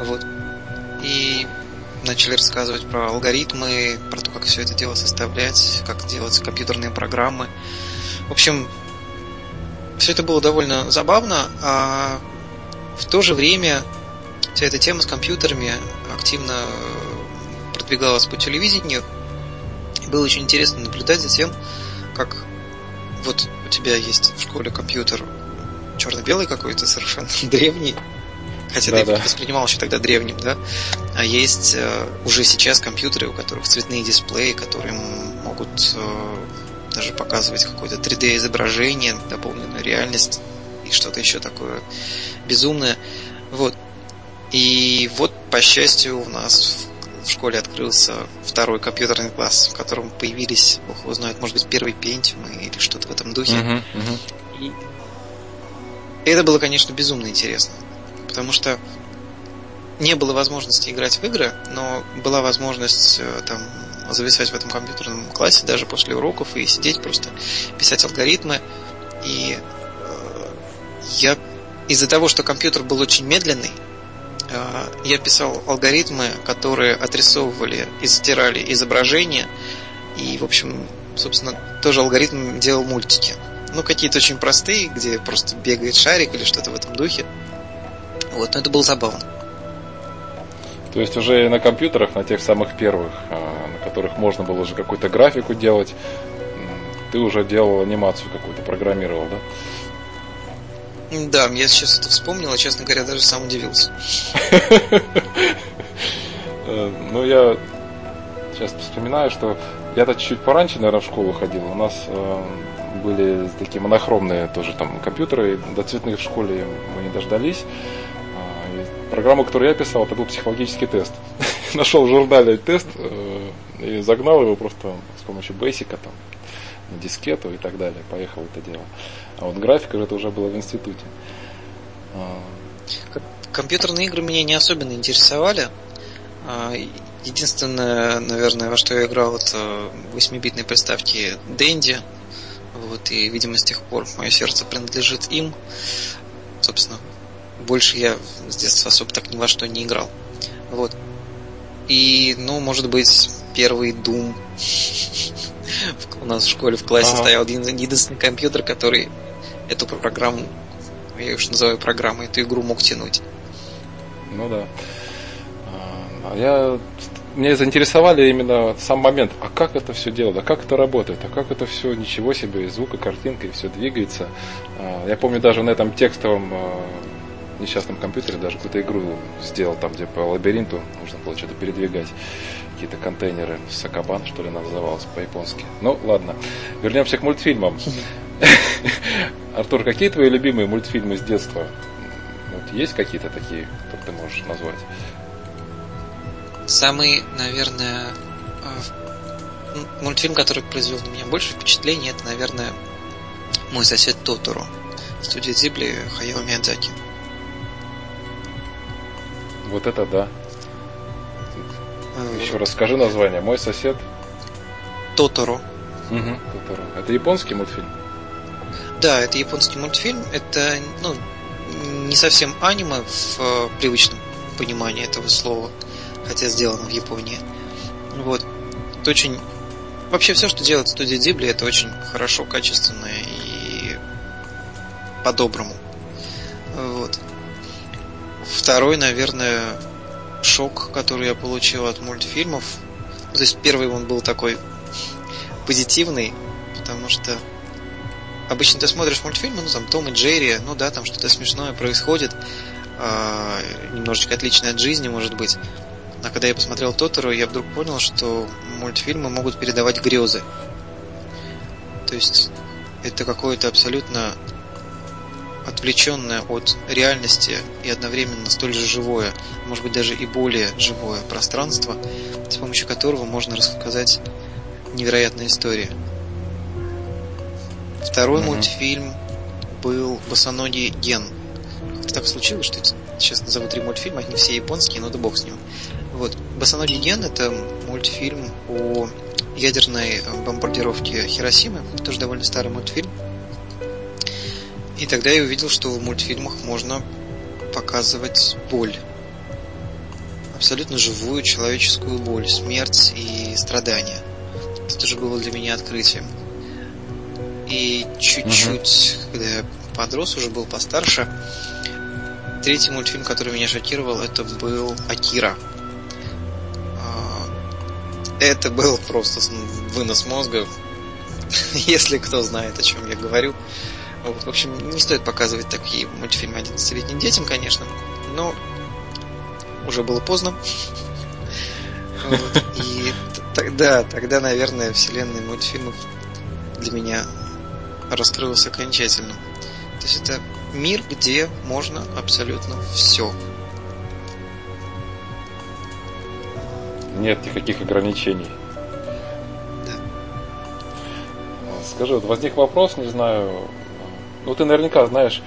Вот. И начали рассказывать про алгоритмы, про то, как все это дело составлять, как делать компьютерные программы. В общем, все это было довольно забавно, а в то же время вся эта тема с компьютерами активно продвигалась по телевидению. Было очень интересно наблюдать за тем, как вот тебя есть в школе компьютер черно-белый какой-то, совершенно древний, хотя да, ты да. воспринимал еще тогда древним, да, а есть э, уже сейчас компьютеры, у которых цветные дисплеи, которые могут э, даже показывать какое-то 3D изображение, дополненную реальность. и что-то еще такое безумное. Вот. И вот, по счастью, у нас в школе открылся второй компьютерный класс, в котором появились, бог его знает, может быть, первый Pentium или что-то в этом духе. Uh-huh, uh-huh. И это было, конечно, безумно интересно. Потому что не было возможности играть в игры, но была возможность э, там зависать в этом компьютерном классе даже после уроков и сидеть просто писать алгоритмы. И э, я из-за того, что компьютер был очень медленный, я писал алгоритмы, которые отрисовывали и стирали изображения. И, в общем, собственно, тоже алгоритм делал мультики. Ну, какие-то очень простые, где просто бегает шарик или что-то в этом духе. Вот, но это было забавно. То есть уже на компьютерах, на тех самых первых, а, на которых можно было уже какую-то графику делать, ты уже делал анимацию какую-то, программировал, да? Да, я сейчас это вспомнил, а, честно говоря, даже сам удивился. Э, ну, я сейчас вспоминаю, что я-то чуть пораньше, наверное, в школу ходил. У нас э, были такие монохромные тоже там компьютеры. До цветных в школе мы не дождались. Программу, которую я писал, это был психологический тест. Нашел в журнале тест э, и загнал его просто с помощью Basic там, на дискету и так далее. Поехал это дело. А вот графика это уже было в институте. А. Компьютерные игры меня не особенно интересовали. А, единственное, наверное, во что я играл, это 8-битные приставки Dendy. Вот, и, видимо, с тех пор мое сердце принадлежит им. Собственно, больше я с детства особо так ни во что не играл. Вот. И, ну, может быть, первый Doom. У нас в школе в классе ага. стоял единственный компьютер, который эту программу, я уж называю программой, эту игру мог тянуть. Ну да. А я меня заинтересовали именно сам момент, а как это все делать, а как это работает, а как это все, ничего себе, и звук, и картинка, и все двигается. А, я помню даже на этом текстовом а, несчастном компьютере даже какую-то игру сделал, там, где по лабиринту нужно что-то передвигать. Какие-то контейнеры. Сакабан, что ли, назывался по-японски. Ну, ладно. Вернемся к мультфильмам. Артур, какие твои любимые мультфильмы с детства? Вот есть какие-то такие, которые ты можешь назвать? Самый, наверное, э, мультфильм, который произвел на меня больше впечатлений, это, наверное, мой сосед Тоторо. Студия Зибли Хаяо Миядзаки. Вот это да. Еще раз скажи название. Мой сосед. Тоторо. Угу, Тоторо. Это японский мультфильм? Да, это японский мультфильм. Это, ну, не совсем аниме в э, привычном понимании этого слова, хотя сделано в Японии. Вот. Это очень... Вообще все, что делает студия Дибли, это очень хорошо, качественно и по-доброму. Вот. Второй, наверное, шок, который я получил от мультфильмов. То есть первый он был такой позитивный, потому что обычно ты смотришь мультфильмы, ну там Том и Джерри, ну да, там что-то смешное происходит, э, немножечко отличное от жизни, может быть. А когда я посмотрел Тотору, я вдруг понял, что мультфильмы могут передавать грезы. То есть это какое-то абсолютно отвлеченное от реальности и одновременно столь же живое, может быть даже и более живое пространство, с помощью которого можно рассказать невероятные истории. Второй mm-hmm. мультфильм был «Босоногий Ген». Как-то так случилось, что сейчас назову три мультфильма, они все японские, но да бог с ним. Вот. «Босоногий Ген» — это мультфильм о ядерной бомбардировке Хиросимы, тоже довольно старый мультфильм. И тогда я увидел, что в мультфильмах можно показывать боль. Абсолютно живую человеческую боль, смерть и страдания. Это тоже было для меня открытием. И чуть-чуть, угу. когда я подрос, уже был постарше, третий мультфильм, который меня шокировал, это был Акира. А, это был просто вынос мозга, если кто знает, о чем я говорю. Вот, в общем, не стоит показывать такие мультфильмы 11-летним детям, конечно, но уже было поздно. Вот, и тогда, тогда, наверное, вселенная мультфильмов для меня раскрылась окончательно. То есть это мир, где можно абсолютно все. Нет никаких ограничений. Да. Скажи, вот возник вопрос, не знаю, ну ты наверняка знаешь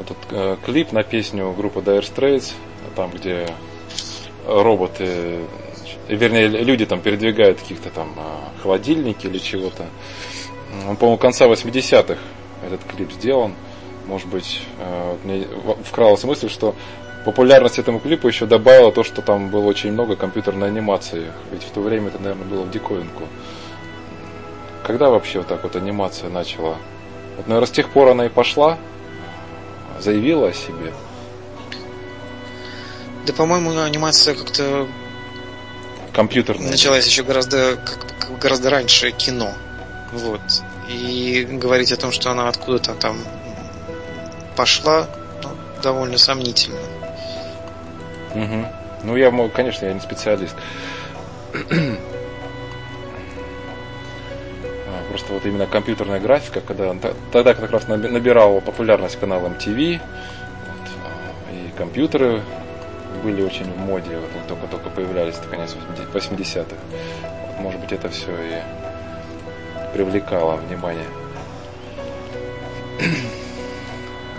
этот э, клип на песню группы Dire Straits, там где роботы, вернее люди там передвигают каких-то там э, холодильники или чего-то. Он, по-моему, конца 80-х этот клип сделан. Может быть, э, мне вкралась мысль, что популярность этому клипу еще добавила то, что там было очень много компьютерной анимации. Ведь в то время это, наверное, было в диковинку. Когда вообще вот так вот анимация начала? Вот, наверное, с тех пор она и пошла, заявила о себе. Да, по-моему, анимация как-то компьютерная. Началась еще гораздо, как, гораздо раньше кино. Вот. И говорить о том, что она откуда-то там пошла, ну, довольно сомнительно. Угу. Ну, я, конечно, я не специалист. Просто вот именно компьютерная графика, когда тогда как раз набирал популярность канал MTV, вот, а, и компьютеры были очень в моде, вот только-только появлялись, это конец 80-х. Вот, может быть, это все и привлекало внимание.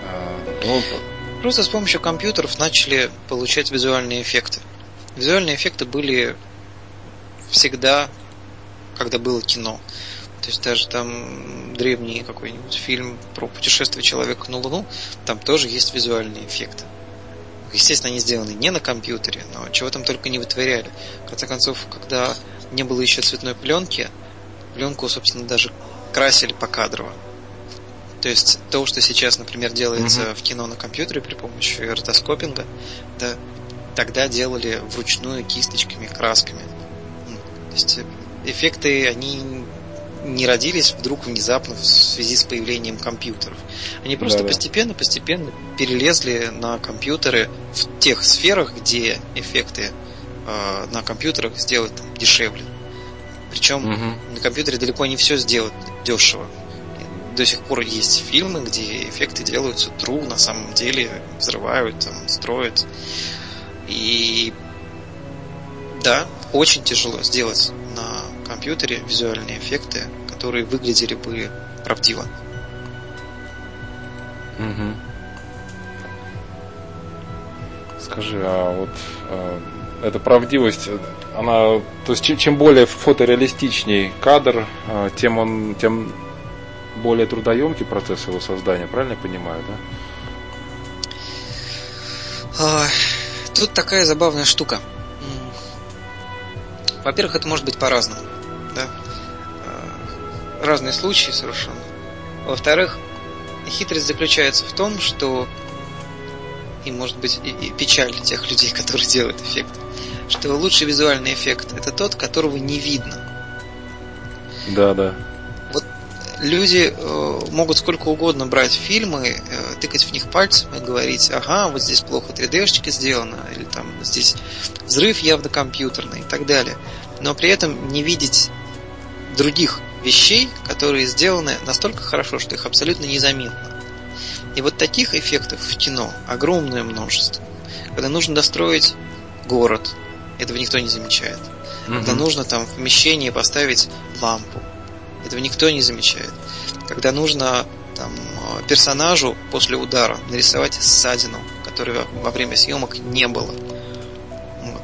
А, ну, Просто с помощью компьютеров начали получать визуальные эффекты. Визуальные эффекты были всегда, когда было кино. То есть даже там древний какой-нибудь фильм про путешествие человека на Луну, там тоже есть визуальные эффекты. Естественно, они сделаны не на компьютере, но чего там только не вытворяли. В конце концов, когда не было еще цветной пленки, пленку, собственно, даже красили покадрово. То есть то, что сейчас, например, делается mm-hmm. в кино на компьютере при помощи ротоскопинга, да, тогда делали вручную кисточками, красками. То есть эффекты, они не родились вдруг внезапно в связи с появлением компьютеров. Они просто постепенно-постепенно перелезли на компьютеры в тех сферах, где эффекты э, на компьютерах сделать дешевле. Причем угу. на компьютере далеко не все сделать дешево до сих пор есть фильмы, где эффекты делаются true, на самом деле взрывают, там, строят. И да, очень тяжело сделать компьютере визуальные эффекты, которые выглядели бы правдиво. Угу. Скажи, а вот э, эта правдивость, она, то есть чем, чем более фотореалистичней кадр, э, тем он, тем более трудоемкий процесс его создания, правильно я понимаю, да? А, тут такая забавная штука. Во-первых, это может быть по-разному. Разные случаи совершенно. Во-вторых, хитрость заключается в том, что и может быть и, и печаль тех людей, которые делают эффект, что лучший визуальный эффект это тот, которого не видно. Да, да люди э, могут сколько угодно брать фильмы, э, тыкать в них пальцем и говорить, ага, вот здесь плохо 3D-шечка сделана, или там здесь взрыв явно компьютерный и так далее. Но при этом не видеть других вещей, которые сделаны настолько хорошо, что их абсолютно незаметно. И вот таких эффектов в кино огромное множество. Когда нужно достроить город, этого никто не замечает. Mm-hmm. Когда нужно там в помещении поставить лампу, этого никто не замечает. Когда нужно там, персонажу после удара нарисовать ссадину, которой во время съемок не было. Вот.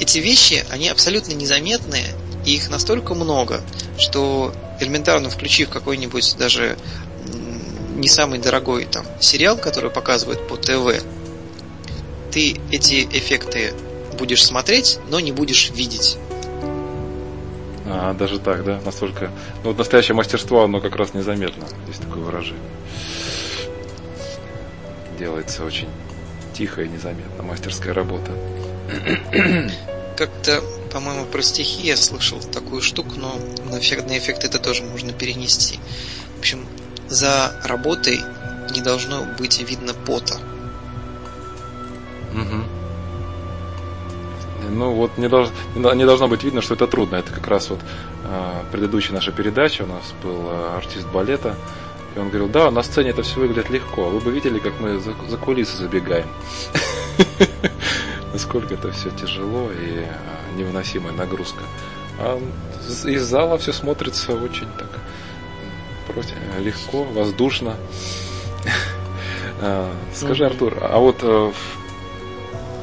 Эти вещи, они абсолютно незаметные, и их настолько много, что элементарно включив какой-нибудь даже не самый дорогой там сериал, который показывают по ТВ, ты эти эффекты будешь смотреть, но не будешь видеть. А, даже так, да? Настолько. Ну, вот настоящее мастерство, оно как раз незаметно. Есть такое выражение. Делается очень тихо и незаметно. Мастерская работа. Как-то, по-моему, про стихи я слышал такую штуку, но на эффектный эффект это тоже можно перенести. В общем, за работой не должно быть видно пота. Угу. Ну вот не, долж, не должно быть видно, что это трудно. Это как раз вот э, предыдущая наша передача. У нас был э, артист балета. И он говорил, да, на сцене это все выглядит легко. Вы бы видели, как мы за, за кулисы забегаем. Насколько это все тяжело и а, невыносимая нагрузка. А из зала все смотрится очень так против, легко, воздушно. А, скажи, Артур, а вот э,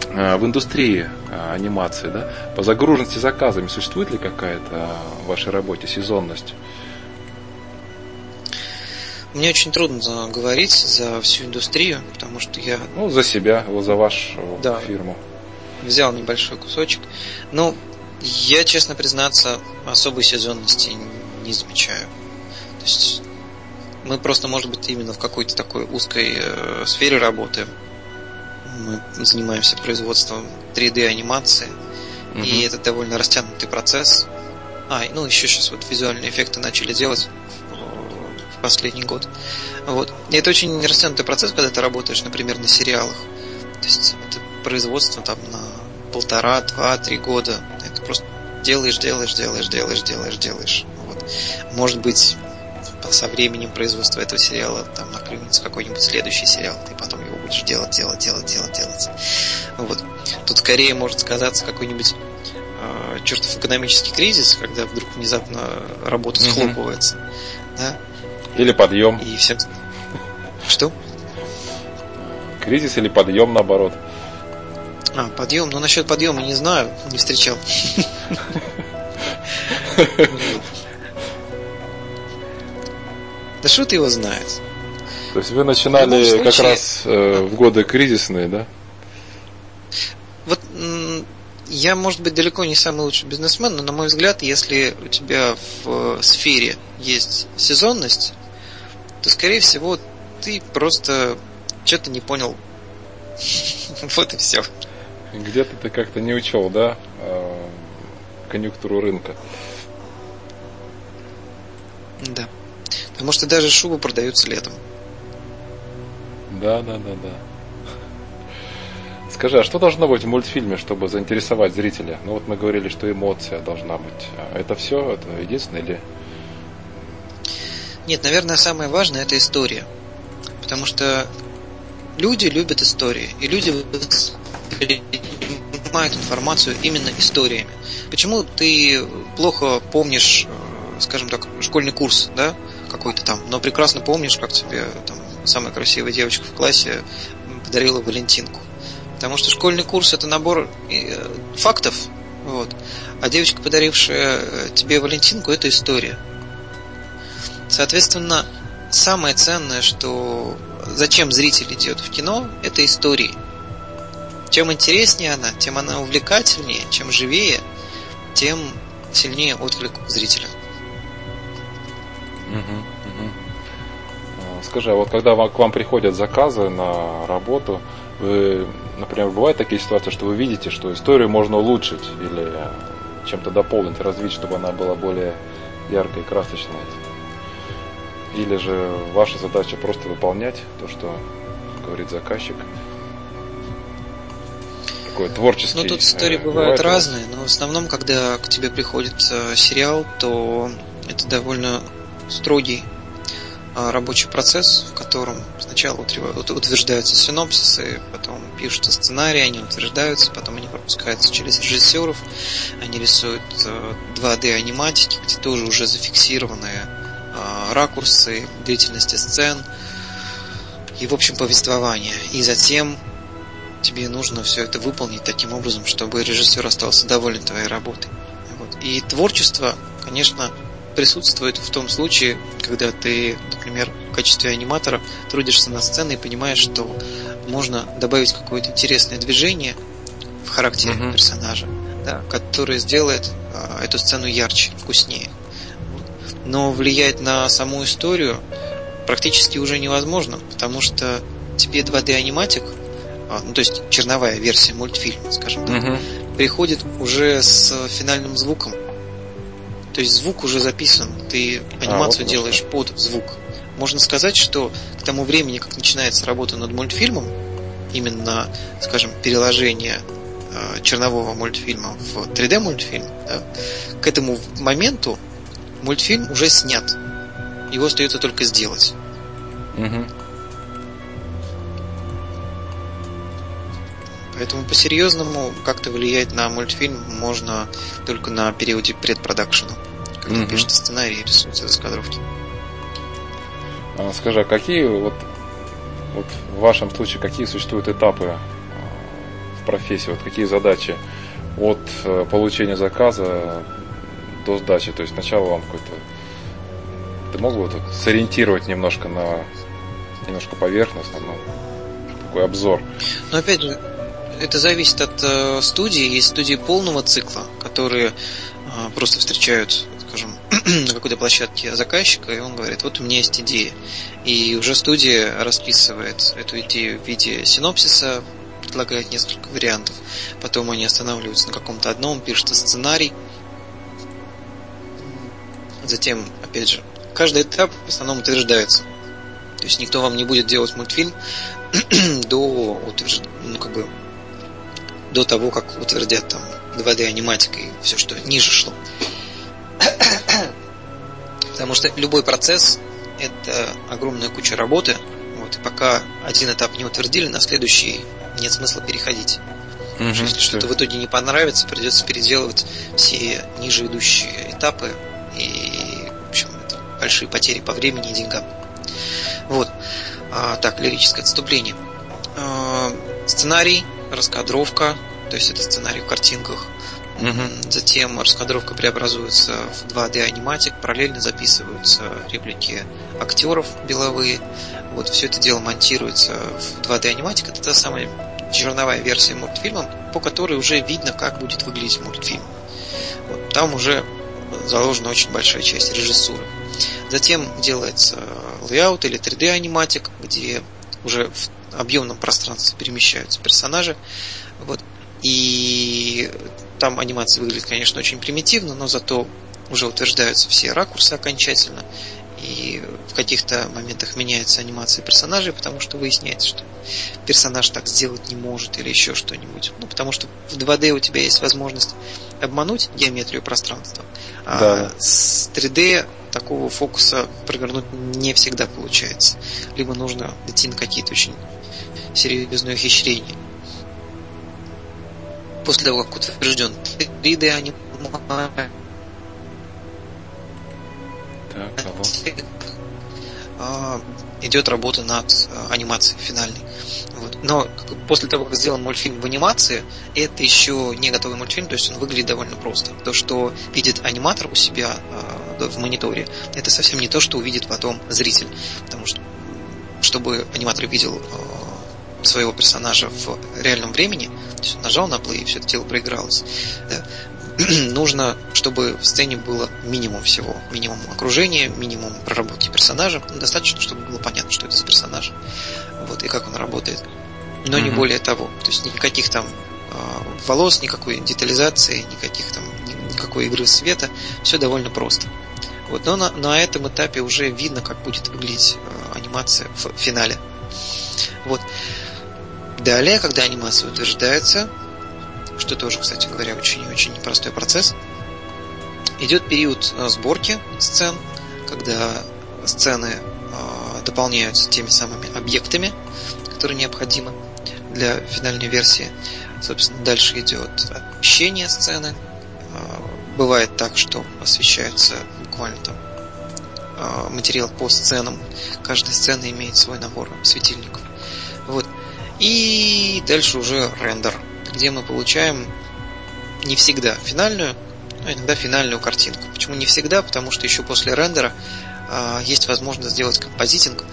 э, в индустрии э, анимации, да, по загруженности заказами существует ли какая-то в вашей работе сезонность? Мне очень трудно говорить за всю индустрию, потому что я... Ну, за себя, за вашу да, фирму. Взял небольшой кусочек. Ну, я, честно признаться, особой сезонности не замечаю. То есть мы просто, может быть, именно в какой-то такой узкой э, сфере работаем. Мы занимаемся производством 3D анимации, mm-hmm. и это довольно растянутый процесс. А, ну еще сейчас вот визуальные эффекты начали делать в последний год. Вот. И это очень растянутый процесс, когда ты работаешь, например, на сериалах. То есть это производство там на полтора, два, три года. Это просто делаешь, делаешь, делаешь, делаешь, делаешь, делаешь. Вот. Может быть, со временем производства этого сериала там наклюнется какой-нибудь следующий сериал, ты потом его будешь делать, делать, делать, делать, делать. Вот. Тут скорее может сказаться какой-нибудь э, чертов экономический кризис, когда вдруг внезапно работа схлопывается. Mm-hmm. Да? Или подъем. И все. Что? Кризис или подъем наоборот. А, подъем. Ну, насчет подъема не знаю, не встречал. Да что ты его знает? То есть вы начинали случае... как раз э, в годы кризисные, да? Вот я, может быть, далеко не самый лучший бизнесмен, но, на мой взгляд, если у тебя в э, сфере есть сезонность, то, скорее всего, ты просто что-то не понял. вот и все. Где-то ты как-то не учел, да, э, конъюнктуру рынка. Да. Потому что даже шубы продаются летом. Да, да, да, да. Скажи, а что должно быть в мультфильме, чтобы заинтересовать зрителя? Ну вот мы говорили, что эмоция должна быть. А это все? Это единственное или... Нет, наверное, самое важное это история. Потому что люди любят истории. И люди понимают информацию именно историями. Почему ты плохо помнишь, э, скажем так, школьный курс, да? какой-то там, но прекрасно помнишь, как тебе там самая красивая девочка в классе подарила Валентинку. Потому что школьный курс это набор э, фактов, вот. А девочка, подарившая э, тебе Валентинку, это история. Соответственно, самое ценное, что зачем зритель идет в кино, это истории. Чем интереснее она, тем она увлекательнее, чем живее, тем сильнее отклик зрителя. Скажи, а вот когда к вам приходят заказы на работу, вы, например, бывают такие ситуации, что вы видите, что историю можно улучшить или чем-то дополнить, развить, чтобы она была более яркой и красочной? Или же ваша задача просто выполнять то, что говорит заказчик? Такой творческий. Ну, тут истории э, бывают разные, но в основном, когда к тебе приходит э, сериал, то это довольно строгий а, рабочий процесс, в котором сначала утверждаются синопсисы, потом пишутся сценарии, они утверждаются, потом они пропускаются через режиссеров, они рисуют 2D э, аниматики, где тоже уже зафиксированные а, ракурсы, длительности сцен и, в общем, повествование. И затем тебе нужно все это выполнить таким образом, чтобы режиссер остался доволен твоей работой. Вот. И творчество, конечно, присутствует в том случае, когда ты, например, в качестве аниматора трудишься на сцене и понимаешь, что можно добавить какое-то интересное движение в характере uh-huh. персонажа, да, которое сделает а, эту сцену ярче, вкуснее. Но влиять на саму историю практически уже невозможно, потому что тебе 2D аниматик, а, ну то есть черновая версия мультфильма, скажем так, uh-huh. приходит уже с финальным звуком, то есть звук уже записан, ты анимацию а, вот делаешь под звук. Можно сказать, что к тому времени, как начинается работа над мультфильмом, именно, скажем, переложение э, чернового мультфильма в 3D мультфильм, да, к этому моменту мультфильм уже снят. Его остается только сделать. Угу. Поэтому по-серьезному как-то влиять на мультфильм можно только на периоде предпродакшена, когда mm-hmm. пишется сценарий и рисуются раскадровки. А, скажи, а какие вот, вот в вашем случае какие существуют этапы а, в профессии, вот какие задачи от э, получения заказа до сдачи? То есть сначала вам какой-то ты мог бы вот сориентировать немножко на немножко поверхностно, но такой обзор. Но опять же, это зависит от э, студии. Есть студии полного цикла, которые э, просто встречают, скажем, на какой-то площадке заказчика, и он говорит, вот у меня есть идея. И уже студия расписывает эту идею в виде синопсиса, предлагает несколько вариантов. Потом они останавливаются на каком-то одном, пишут сценарий. Затем, опять же, каждый этап в основном утверждается. То есть никто вам не будет делать мультфильм до утвержд... ну, как бы, до того, как утвердят там 2D аниматика и все, что ниже шло. Потому что любой процесс это огромная куча работы. Вот, и пока один этап не утвердили, на следующий нет смысла переходить. Угу, если что-то в итоге не понравится, придется переделывать все ниже идущие этапы. И, в общем, это большие потери по времени и деньгам. Вот. А, так, лирическое отступление. А, сценарий раскадровка, то есть это сценарий в картинках. Угу. Затем раскадровка преобразуется в 2D аниматик, параллельно записываются реплики актеров беловые. Вот все это дело монтируется в 2D аниматик. Это та самая черновая версия мультфильма, по которой уже видно, как будет выглядеть мультфильм. Вот, там уже заложена очень большая часть режиссуры. Затем делается layout или 3D аниматик, где уже в объемном пространстве перемещаются персонажи. Вот. И там анимация выглядит, конечно, очень примитивно, но зато уже утверждаются все ракурсы окончательно. И в каких-то моментах меняется анимация персонажей, потому что выясняется, что персонаж так сделать не может или еще что-нибудь. Ну, потому что в 2D у тебя есть возможность обмануть геометрию пространства, а да. а с 3D такого фокуса провернуть не всегда получается. Либо нужно идти на какие-то очень серьезные ухищрения. После того, как утвержден 3D анимация, так, алло. А, идет работа над а, анимацией финальной. Вот. Но после того, как сделан мультфильм в анимации, это еще не готовый мультфильм, то есть он выглядит довольно просто. То, что видит аниматор у себя э, в мониторе, это совсем не то, что увидит потом зритель. Потому что, чтобы аниматор видел э, своего персонажа в реальном времени, то есть нажал на play, и все это дело проигралось. Да, нужно, чтобы в сцене было минимум всего. Минимум окружения, минимум проработки персонажа. Ну, достаточно, чтобы было понятно, что это за персонаж. Вот, и как он работает. Но mm-hmm. не более того. То есть никаких там э, волос, никакой детализации, никаких там никакой игры света. Все довольно просто. Вот, но на, на этом этапе уже видно, как будет выглядеть э, анимация в финале. Вот. Далее, когда анимация утверждается, что тоже, кстати говоря, очень-очень непростой процесс. Идет период э, сборки сцен, когда сцены э, дополняются теми самыми объектами, которые необходимы для финальной версии. Собственно, дальше идет освещение сцены. Э, бывает так, что освещается буквально там материал по сценам. Каждая сцена имеет свой набор светильников. Вот. И дальше уже рендер где мы получаем не всегда финальную, а иногда финальную картинку. Почему не всегда? Потому что еще после рендера э, есть возможность сделать композитинг,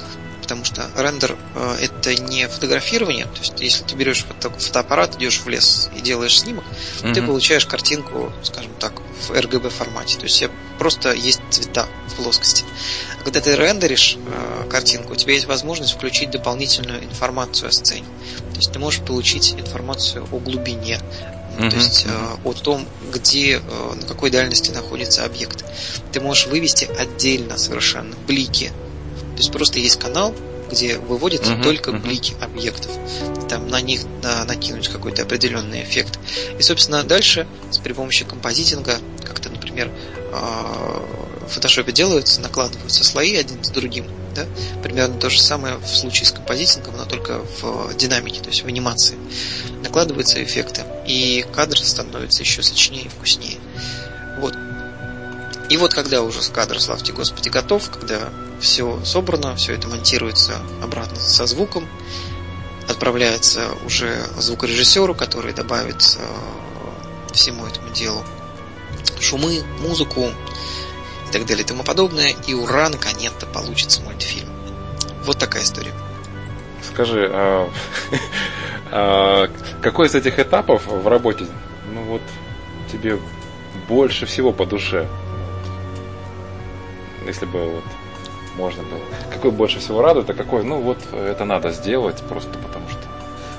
потому что рендер э, это не фотографирование, то есть если ты берешь фото фотоаппарат, идешь в лес и делаешь снимок, mm-hmm. ты получаешь картинку, скажем так, в RGB формате, то есть просто есть цвета в плоскости. Когда ты рендеришь э, картинку, у тебя есть возможность включить дополнительную информацию о сцене. То есть ты можешь получить информацию о глубине, mm-hmm. то есть э, о том, где, э, на какой дальности находится объект. Ты можешь вывести отдельно совершенно блики. То есть просто есть канал, где выводятся uh-huh, только uh-huh. блики объектов. Там на них на, накинуть какой-то определенный эффект. И, собственно, дальше с при помощи композитинга, как-то, например, а, в фотошопе делаются, накладываются слои один с другим, Да? Примерно то же самое в случае с композитингом, но только в динамике, то есть в анимации. Накладываются эффекты, и кадр становится еще сочнее и вкуснее. Вот. И вот когда уже кадр, славьте Господи, готов, когда все собрано, все это монтируется обратно со звуком, отправляется уже звукорежиссеру, который добавит э, всему этому делу шумы, музыку и так далее и тому подобное. И ура, наконец-то получится мультфильм. Вот такая история. Скажи, а, а какой из этих этапов в работе, ну вот, тебе больше всего по душе? Если бы вот можно было. Какой больше всего радует, а какой, ну вот, это надо сделать просто потому что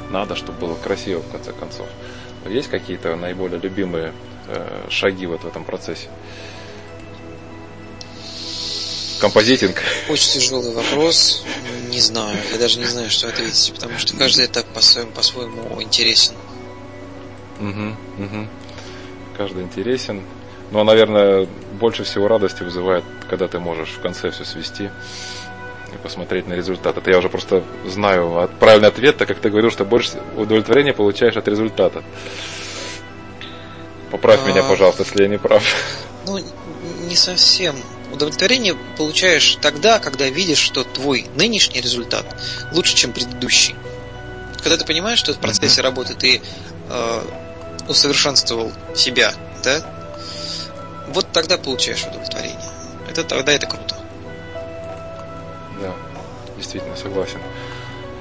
надо, чтобы было красиво в конце концов. Есть какие-то наиболее любимые э, шаги вот в этом процессе? Композитинг. Очень тяжелый вопрос. Не знаю. Я даже не знаю, что ответить, потому что каждый этап по-своему, по-своему интересен. Угу, угу. Каждый интересен. Ну, а, наверное, больше всего радости вызывает, когда ты можешь в конце все свести и посмотреть на результат. Это я уже просто знаю правильный ответ, так как ты говорил, что больше удовлетворения получаешь от результата. Поправь а... меня, пожалуйста, если я не прав. Ну, не совсем. Удовлетворение получаешь тогда, когда видишь, что твой нынешний результат лучше, чем предыдущий. Когда ты понимаешь, что в процессе mm-hmm. работы ты э, усовершенствовал себя, да, вот тогда получаешь удовлетворение. Это тогда это круто. Да, действительно согласен.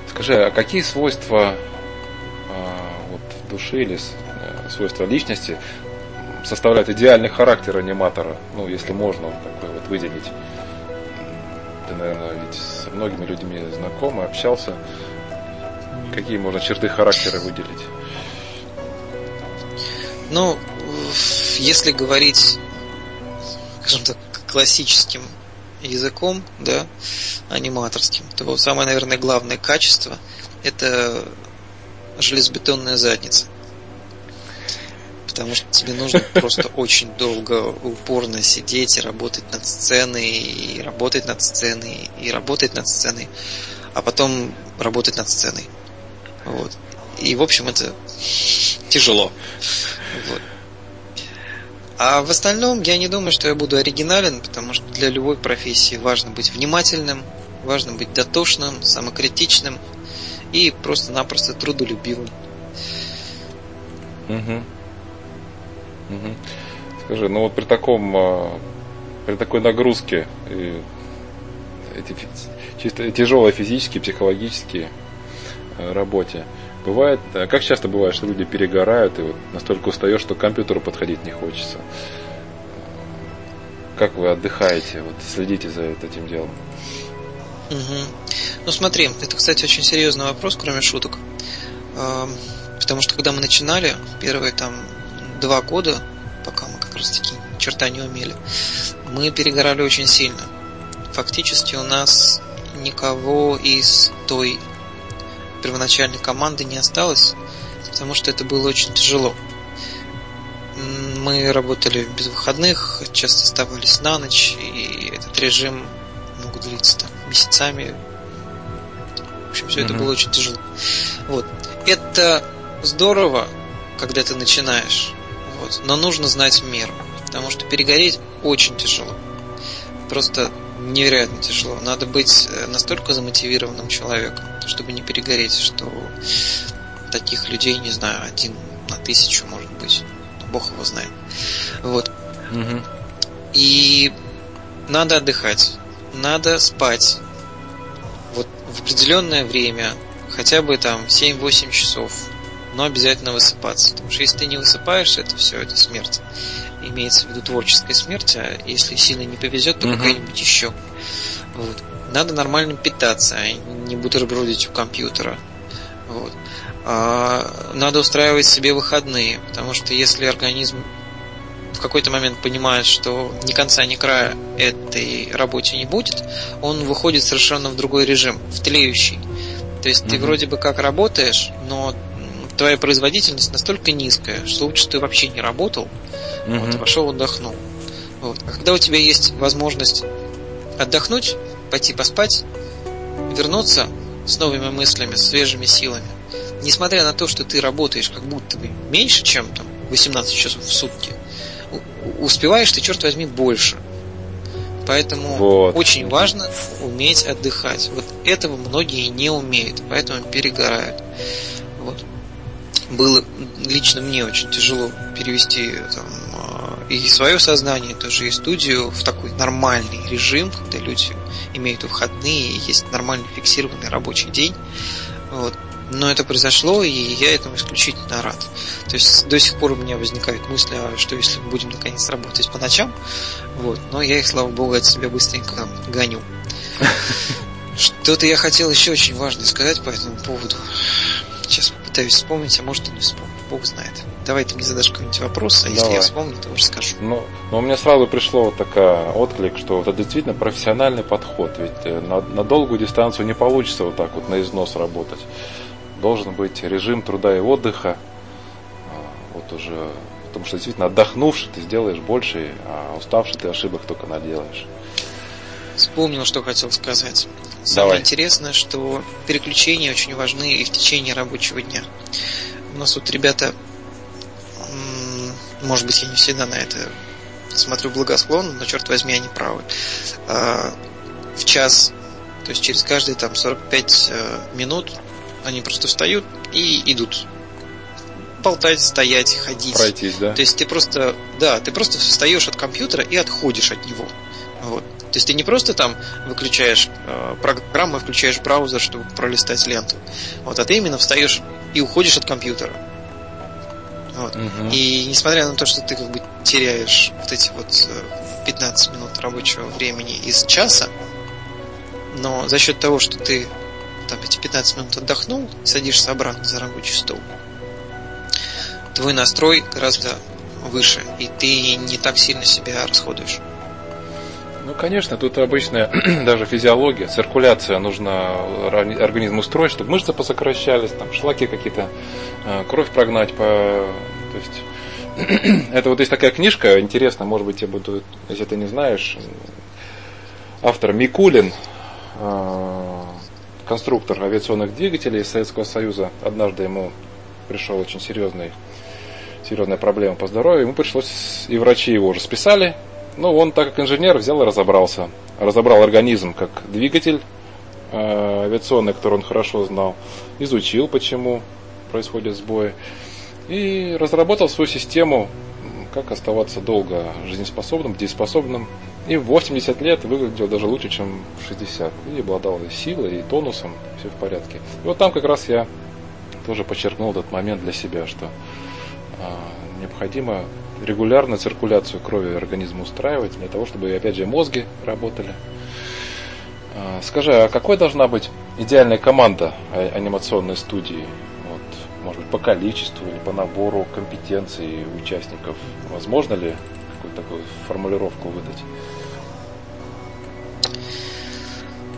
Скажи, а какие свойства э, вот, души или э, свойства личности составляют идеальный характер аниматора, ну, если можно такой вот выделить. Ты, наверное, ведь со многими людьми знаком и общался. Какие можно черты характера выделить? Ну, если говорить, скажем так, классическим языком, да, аниматорским, то самое, наверное, главное качество – это железобетонная задница потому что тебе нужно просто очень долго, упорно сидеть и работать над сценой, и работать над сценой, и работать над сценой, а потом работать над сценой. Вот. И, в общем, это тяжело. Вот. А в остальном я не думаю, что я буду оригинален, потому что для любой профессии важно быть внимательным, важно быть дотошным, самокритичным и просто-напросто трудолюбивым. Угу. Угу. Скажи, ну вот при таком, а, при такой нагрузке, и эти, чисто тяжелой физически, психологически а, работе, бывает, а как часто бывает, что люди перегорают и вот настолько устаешь, что к компьютеру подходить не хочется? Как вы отдыхаете, вот следите за этим делом? Угу. Ну смотри, это, кстати, очень серьезный вопрос, кроме шуток. Потому что когда мы начинали, первые там два года, пока мы как раз таки черта не умели, мы перегорали очень сильно. Фактически у нас никого из той первоначальной команды не осталось, потому что это было очень тяжело. Мы работали без выходных, часто оставались на ночь, и этот режим мог длиться там месяцами. В общем, все mm-hmm. это было очень тяжело. Вот. Это здорово, когда ты начинаешь. Вот. Но нужно знать меру, потому что перегореть очень тяжело. Просто невероятно тяжело. Надо быть э, настолько замотивированным человеком, чтобы не перегореть, что таких людей, не знаю, один на тысячу, может быть. Бог его знает. Вот. Угу. И надо отдыхать, надо спать. Вот в определенное время, хотя бы там 7-8 часов, но обязательно высыпаться. Потому что если ты не высыпаешься, это все, это смерть. Имеется в виду творческая смерть, а если сильно не повезет, то uh-huh. какая-нибудь еще. Вот. Надо нормально питаться, а не бутербродить у компьютера. Вот. А, надо устраивать себе выходные, потому что если организм в какой-то момент понимает, что ни конца, ни края этой работе не будет, он выходит совершенно в другой режим, в тлеющий. То есть mm-hmm. ты вроде бы как работаешь, но твоя производительность настолько низкая, что лучше ты вообще не работал, угу. вот, пошел отдохнул. Вот. А когда у тебя есть возможность отдохнуть, пойти поспать, вернуться с новыми мыслями, с свежими силами. Несмотря на то, что ты работаешь как будто бы меньше, чем там 18 часов в сутки, успеваешь ты, черт возьми, больше. Поэтому вот. очень важно уметь отдыхать. Вот этого многие не умеют, поэтому перегорают. Было лично мне очень тяжело перевести там, а, и свое сознание, тоже и студию в такой нормальный режим, когда люди имеют выходные, и есть нормальный фиксированный рабочий день. Вот. Но это произошло, и я этому исключительно рад. То есть до сих пор у меня возникают мысли, а что если мы будем наконец работать по ночам, вот, но я их, слава богу, от себя быстренько гоню. Что-то я хотел еще очень важное сказать по этому поводу. Сейчас попытаюсь вспомнить, а может и не вспомню. Бог знает. Давай ты мне задашь какой-нибудь вопрос, а Давай. если я вспомню, то уже скажу. Ну, но у меня сразу пришло вот такая отклик, что это действительно профессиональный подход. Ведь э, на, на долгую дистанцию не получится вот так вот на износ работать должен быть режим труда и отдыха. А, вот уже, потому что действительно отдохнувший ты сделаешь больше, а уставший ты ошибок только наделаешь. Вспомнил, что хотел сказать. Самое Давай. интересное, что переключения очень важны и в течение рабочего дня. У нас вот ребята, может быть, я не всегда на это смотрю благосклонно, но черт возьми, они правы. А, в час, то есть через каждые там 45 э, минут они просто встают и идут. Болтать, стоять, ходить. Пройтись, да? То есть ты просто, да, ты просто встаешь от компьютера и отходишь от него. Вот. То есть ты не просто там выключаешь э, программу, включаешь браузер, чтобы пролистать ленту. Вот, а ты именно встаешь и уходишь от компьютера. Вот. Угу. И несмотря на то, что ты как бы теряешь вот эти вот 15 э, минут рабочего времени из часа, но за счет того, что ты там эти 15 минут отдохнул, садишься обратно за рабочий стол, твой настрой гораздо выше, и ты не так сильно себя расходуешь. Конечно, тут обычная даже физиология, циркуляция нужно организму устроить, чтобы мышцы посокращались, там шлаки какие-то, э, кровь прогнать по... То есть, это вот есть такая книжка, интересная, может быть, тебе будет, если ты не знаешь, автор Микулин, э, конструктор авиационных двигателей из Советского Союза. Однажды ему пришел очень серьезный, серьезная проблема по здоровью. Ему пришлось, и врачи его уже списали. Но он, так как инженер, взял и разобрался. Разобрал организм как двигатель э, авиационный, который он хорошо знал. Изучил, почему происходит сбои. И разработал свою систему, как оставаться долго жизнеспособным, дееспособным и в 80 лет выглядел даже лучше, чем в 60. И обладал и силой, и тонусом, все в порядке. И вот там как раз я тоже подчеркнул этот момент для себя, что э, необходимо регулярно циркуляцию крови организма устраивать, для того, чтобы, опять же, мозги работали. Э, скажи, а какой должна быть идеальная команда а, анимационной студии? Вот, может быть, по количеству или по набору компетенций участников? Возможно ли какую-то такую формулировку выдать?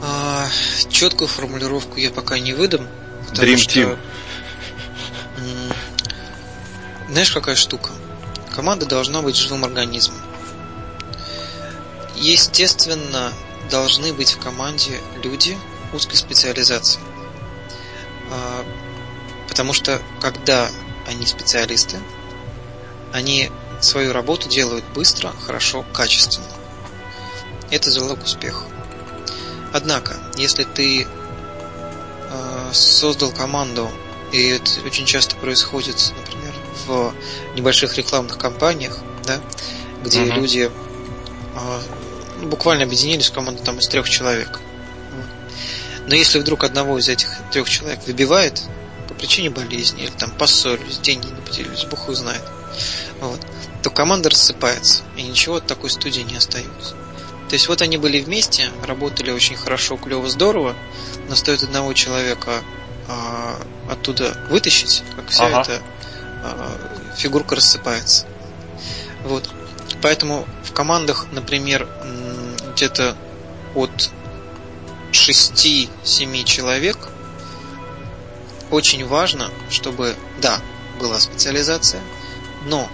А, четкую формулировку я пока не выдам. Dream что, Team. Знаешь, какая штука? Команда должна быть живым организмом. Естественно, должны быть в команде люди узкой специализации. А, потому что когда они специалисты, они свою работу делают быстро, хорошо, качественно. Это залог успеха. Однако, если ты э, создал команду, и это очень часто происходит, например, в небольших рекламных кампаниях, да, где uh-huh. люди э, буквально объединились в команду там из трех человек. Но если вдруг одного из этих трех человек выбивает по причине болезни или там поссорились, деньги не поделились, бог его знает, вот, то команда рассыпается, и ничего от такой студии не остается. То есть вот они были вместе, работали очень хорошо, клево, здорово, но стоит одного человека а, оттуда вытащить, как вся ага. эта а, фигурка рассыпается. Вот. Поэтому в командах, например, где-то от 6-7 человек очень важно, чтобы, да, была специализация, но,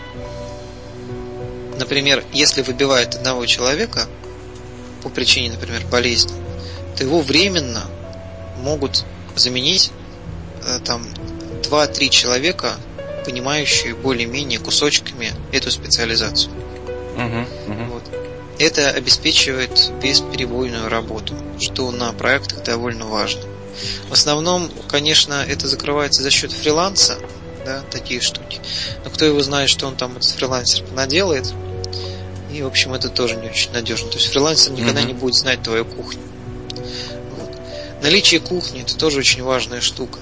например, если выбивает одного человека, по причине, например, болезни, то его временно могут заменить э, там 2-3 человека, понимающие более-менее кусочками эту специализацию. Угу, угу. Вот. Это обеспечивает бесперебойную работу, что на проектах довольно важно. В основном, конечно, это закрывается за счет фриланса, да, такие штуки. Но кто его знает, что он там этот фрилансер наделает. И, в общем, это тоже не очень надежно. То есть фрилансер никогда Мгм. не будет знать твою кухню. Вот. Наличие кухни это тоже очень важная штука.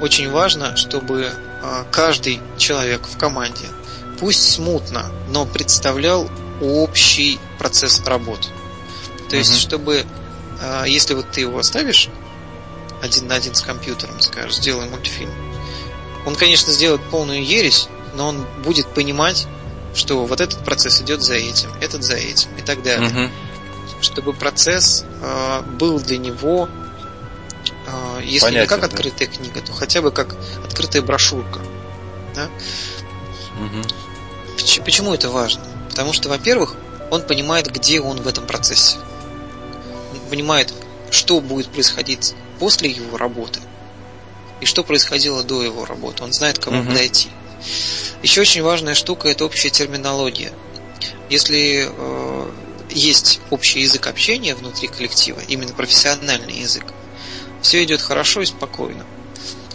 Очень важно, чтобы каждый человек в команде, пусть смутно, но представлял общий процесс работы. То есть, чтобы, а, если вот ты его оставишь один на один с компьютером, скажешь, сделай мультфильм, он, конечно, сделает полную ересь, но он будет понимать, что вот этот процесс идет за этим, этот за этим и так далее. Мгм. Чтобы процесс э, был для него, э, если не Понятен, как да. открытая книга, то хотя бы как открытая брошюрка. Да? Поч- Почему это важно? Потому что, во-первых, он понимает, где он в этом процессе. Он понимает, что будет происходить после его работы и что происходило до его работы. Он знает, к кому Мгм. подойти. Еще очень важная штука это общая терминология. Если э, есть общий язык общения внутри коллектива, именно профессиональный язык, все идет хорошо и спокойно.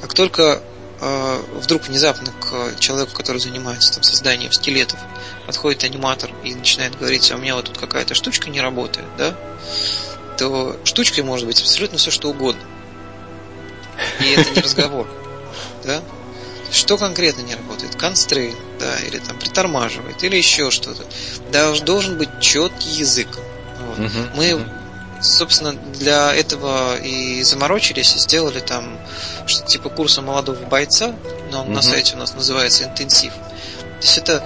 Как только э, вдруг внезапно к человеку, который занимается там, созданием скелетов, подходит аниматор и начинает говорить, а у меня вот тут какая-то штучка не работает, да, то штучкой может быть абсолютно все что угодно. И это не разговор. Да? Что конкретно не работает? Констрейн, да, или там притормаживает, или еще что-то. Долж- Должен быть четкий язык. Вот. Мгм. Мы, Мгм. Собственно, для этого и заморочились, и сделали там что-то типа курса молодого бойца, но он на Мгм. сайте у нас называется интенсив. То есть это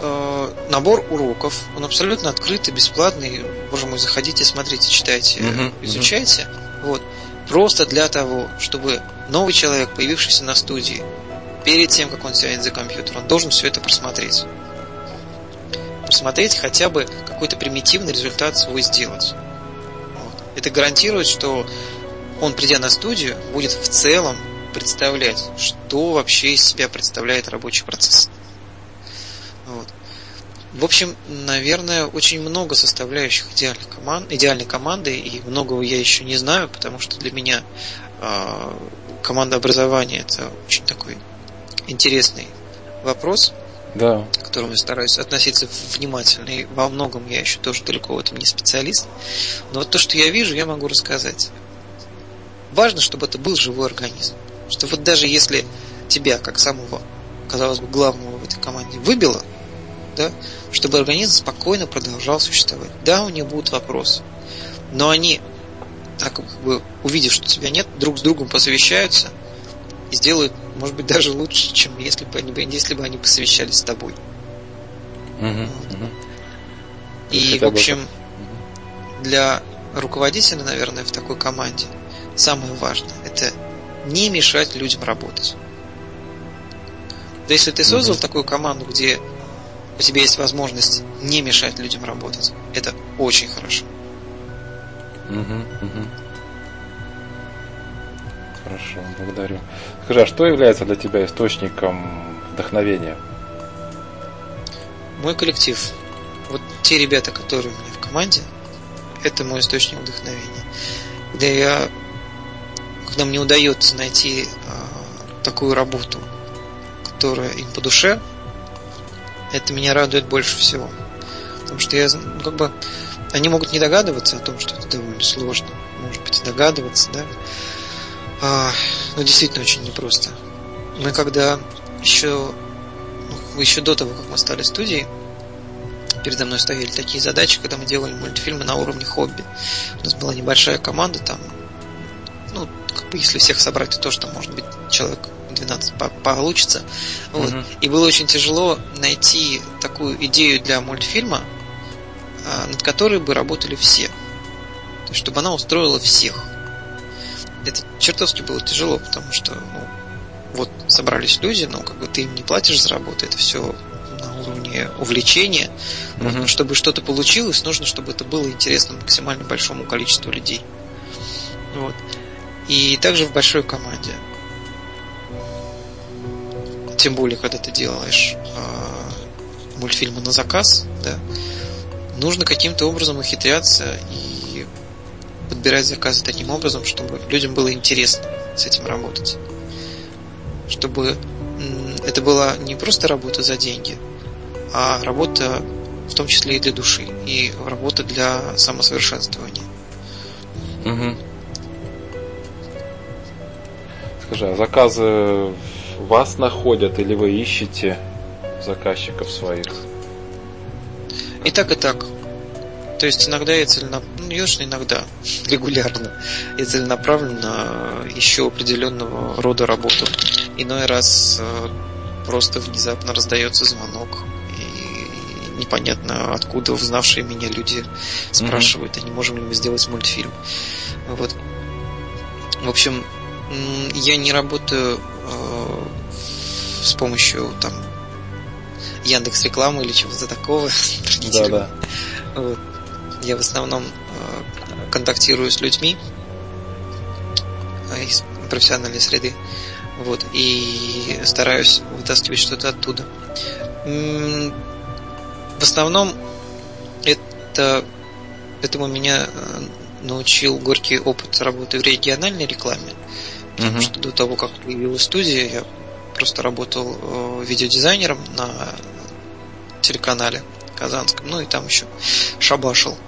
э, набор уроков, он абсолютно открытый, бесплатный. Боже мой, заходите, смотрите, читайте, Мгм, изучайте. Вот. Просто для того, чтобы новый человек, появившийся на студии, перед тем, как он сядет за компьютер, он должен все это просмотреть. Просмотреть хотя бы какой-то примитивный результат свой сделать. Вот. Это гарантирует, что он, придя на студию, будет в целом представлять, что вообще из себя представляет рабочий процесс. Вот. В общем, наверное, очень много составляющих идеальных команд, идеальной команды, и многого я еще не знаю, потому что для меня э, команда образования это очень такой интересный вопрос, Да. к которому я стараюсь относиться внимательно, и во многом я еще тоже далеко в этом не специалист. Но вот то, что я вижу, я могу рассказать. Важно, чтобы это был живой организм. Что вот даже если тебя, как самого, казалось бы, главного в этой команде, выбило, да, чтобы организм спокойно продолжал существовать. Да, у них будут вопросы, но они, так как бы увидев, что тебя нет, друг с другом посовещаются и сделают, может быть, даже лучше, чем если бы они, если бы они посовещались с тобой. И, в общем, для руководителя, наверное, в такой команде самое важное это не мешать людям работать. Есть, если ты создал такую команду, где у тебя есть возможность не мешать людям работать, это очень хорошо. Хорошо, благодарю. Скажи, а что является для тебя источником вдохновения? Мой коллектив, вот те ребята, которые у меня в команде, это мой источник вдохновения. Когда я, когда мне удается найти а, такую работу, которая им по душе, это меня радует больше всего. Потому что я, ну, как бы, они могут не догадываться о том, что это довольно сложно. Может быть, и догадываться, да. А, но действительно очень непросто. Мы когда еще, ну, еще до того, как мы стали студией, передо мной стояли такие задачи, когда мы делали мультфильмы на уровне хобби. У нас была небольшая команда, там, ну, как бы если всех собрать, то тоже там может быть человек 12 по- получится. Вот. Мгм. И было очень тяжело найти такую идею для мультфильма, а, над которой бы работали все. То есть, чтобы она устроила всех. Это чертовски было тяжело, потому что, ну, вот собрались люди, но как бы ты им не платишь за работу, это все на уровне увлечения. Mm-hmm. Чтобы что-то получилось, нужно, чтобы это было интересно максимально большому количеству людей. Вот. И также в большой команде. Тем более, когда ты делаешь э, мультфильмы на заказ, да, нужно каким-то образом ухитряться и подбирать заказы таким образом, чтобы людям было интересно с этим работать. Чтобы это была не просто работа за деньги, а работа в том числе и для души, и работа для самосовершенствования. Угу. Скажи, а заказы вас находят или вы ищете заказчиков своих? И так, и так. То есть иногда я целенаправленно, ну, естественно, иногда, регулярно, я целенаправленно ищу определенного рода работу. Иной раз э, просто внезапно раздается звонок, и непонятно откуда узнавшие меня люди спрашивают, а не можем ли мы сделать мультфильм. Вот. В общем, я не работаю э, с помощью там Яндекс рекламы или чего-то такого. Да, да. Вот. Я в основном э, контактирую с людьми э, из профессиональной среды. Вот, и стараюсь вытаскивать что-то оттуда. В основном это этому меня э, научил горький опыт работы в региональной рекламе. Потому что до того, как появилась студия, я просто работал видеодизайнером на телеканале Казанском, ну и там еще шабашил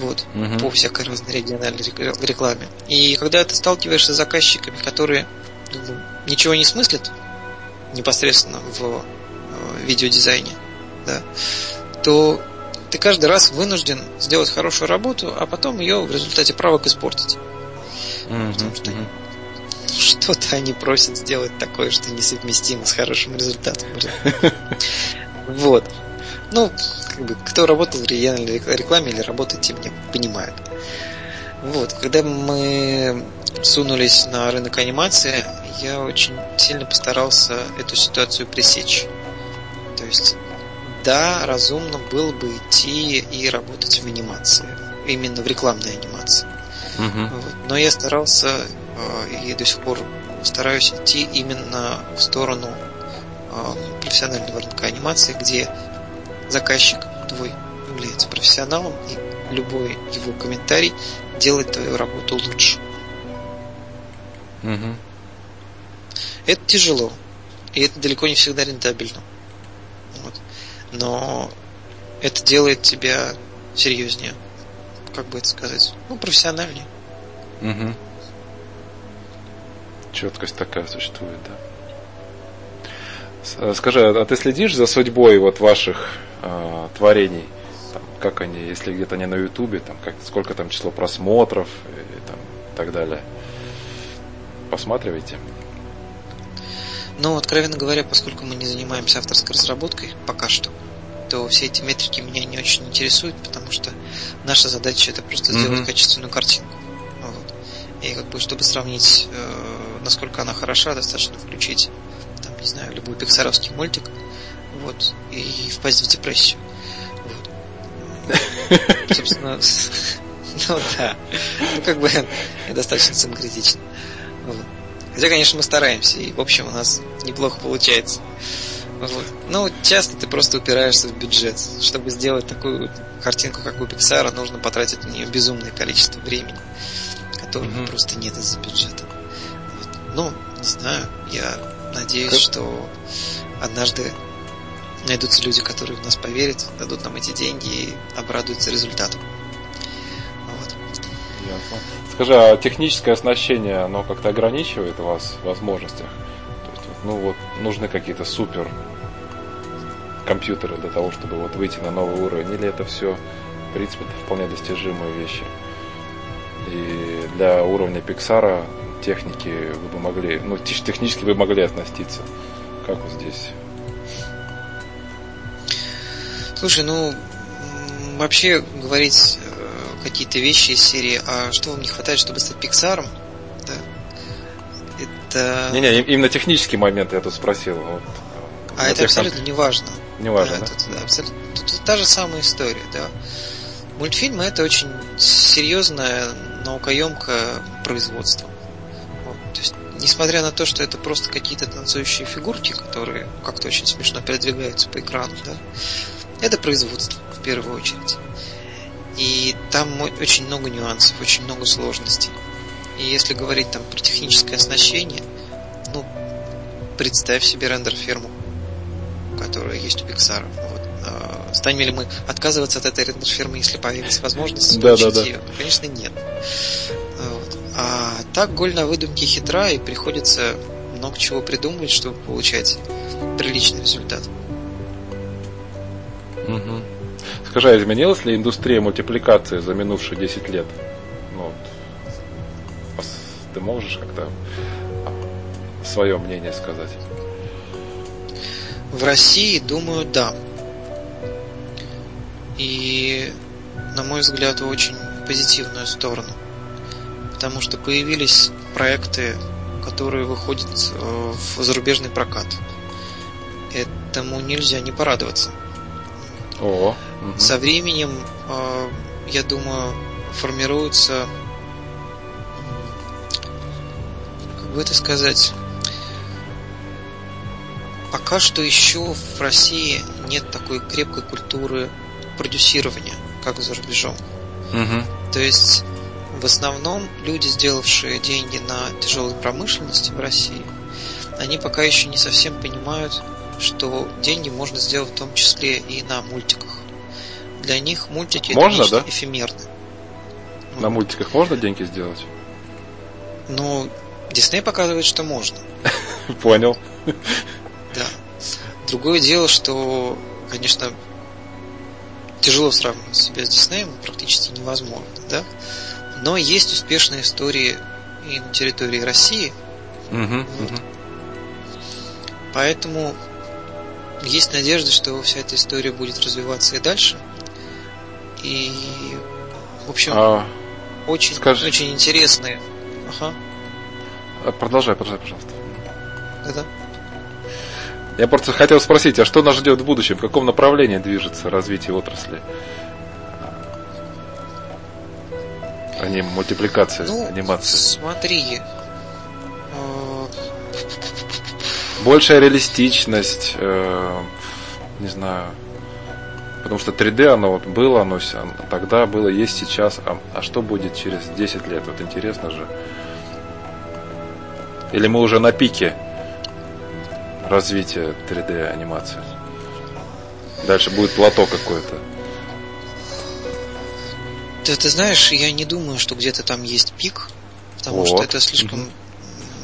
вот, угу. по всякой разной региональной рекламе. И когда ты сталкиваешься с заказчиками, которые ну, ничего не смыслят непосредственно в э, видеодизайне, да, то ты каждый раз вынужден сделать хорошую работу, а потом ее в результате правок испортить. Mm-hmm. Потому что что-то они просят сделать такое, что несовместимо с хорошим результатом. Вот. Ну, как бы, кто работал в региональной рекламе или работает, тем не понимает. Вот, когда мы сунулись на рынок анимации, я очень сильно постарался эту ситуацию пресечь. То есть, да, разумно было бы идти и работать в анимации, именно в рекламной анимации. Uh-huh. Вот. Но я старался э, и до сих пор стараюсь идти именно в сторону э, профессионального рынка анимации, где заказчик твой является профессионалом, и любой его комментарий делает твою работу лучше. Угу. Это тяжело. И это далеко не всегда рентабельно. Вот. Но это делает тебя серьезнее. Как бы это сказать? Ну, профессиональнее. Угу. Четкость такая существует, да. Скажи, а ты следишь за судьбой вот ваших э, творений? Там, как они, если где-то не на Ютубе, там, как, сколько там число просмотров и, там, и так далее? Посматриваете? Ну, откровенно говоря, поскольку мы не занимаемся авторской разработкой пока что, то все эти метрики меня не очень интересуют, потому что наша задача это просто mm-hmm. сделать качественную картинку. Вот. И как бы, чтобы сравнить, э, насколько она хороша, достаточно включить, там, не знаю, любой пиксаровский мультик, вот, и впасть в депрессию. Вот. Собственно, ну да. Ну, как бы, достаточно самокритично. Вот. Хотя, конечно, мы стараемся, и, в общем, у нас неплохо получается. Вот. Ну, часто ты просто упираешься в бюджет. Чтобы сделать такую картинку, как у Pixar, нужно потратить на нее безумное количество времени, которого mm-hmm. просто нет из-за бюджета. Вот. Ну, не знаю, я надеюсь, как? что однажды найдутся люди, которые в нас поверят, дадут нам эти деньги и обрадуются результатом. Вот. Ясно. Скажи, а техническое оснащение, оно как-то ограничивает вас в возможностях? То есть, ну вот, нужны какие-то супер компьютеры для того, чтобы вот выйти на новый уровень, или это все, в принципе, это вполне достижимые вещи? И для уровня Pixar техники вы бы могли, ну, технически вы могли оснаститься. Как вот здесь? Слушай, ну, вообще говорить какие-то вещи из серии, а что вам не хватает, чтобы стать Пиксаром? Да. Это... Не-не, именно технический момент я тут спросил. Вот, а это абсолютно не важно. неважно. Да, да? Тут, да, абсолютно, тут та же самая история, да. Мультфильмы это очень серьезное, наукоемкое производство. Вот, то есть, несмотря на то, что это просто какие-то танцующие фигурки, которые как-то очень смешно передвигаются по экрану, да, это производство в первую очередь. И там очень много нюансов, очень много сложностей. И если говорить там про техническое оснащение, ну, представь себе рендер-ферму, которая есть у Pixar. Вот. А, станем ли мы отказываться от этой рендер-фермы, если появится возможность да, да, да. ее? Конечно, нет. Вот. А так голь на выдумке хитра, и приходится много чего придумывать, чтобы получать приличный результат. Угу. Скажи, а изменилась ли индустрия мультипликации за минувшие 10 лет? Ну, ты можешь как-то свое мнение сказать? В России, думаю, да. И, на мой взгляд, в очень позитивную сторону. Потому что появились проекты, которые выходят э, в зарубежный прокат. Этому нельзя не порадоваться. О, угу. Со временем, э, я думаю, формируется, как бы это сказать, пока что еще в России нет такой крепкой культуры продюсирования, как за рубежом. Угу. То есть в основном люди, сделавшие деньги на тяжелой промышленности в России, они пока еще не совсем понимают, что деньги можно сделать в том числе и на мультиках. Для них мультики можно, это да? эфемерно. На вот. мультиках можно деньги сделать? Ну, Дисней показывает, что можно. Понял. Да. Другое дело, что, конечно, тяжело сравнивать себя с Диснеем, практически невозможно, да? Но есть успешные истории и на территории России. Угу, вот. угу. Поэтому есть надежда, что вся эта история будет развиваться и дальше. И, в общем, а, очень, скажи... очень интересные. Ага. А, продолжай, продолжай, пожалуйста. Да-да. Я просто хотел спросить, а что нас ждет в будущем? В каком направлении движется развитие отрасли? А не мультипликация ну, анимации. Смотри, большая реалистичность, э, не знаю, потому что 3D оно вот было, оно тогда было, есть сейчас, а, а что будет через 10 лет? Вот интересно же. Или мы уже на пике развития 3D анимации? Дальше будет плато какое-то. Ты, ты знаешь, я не думаю, что где-то там есть пик, потому вот. что это слишком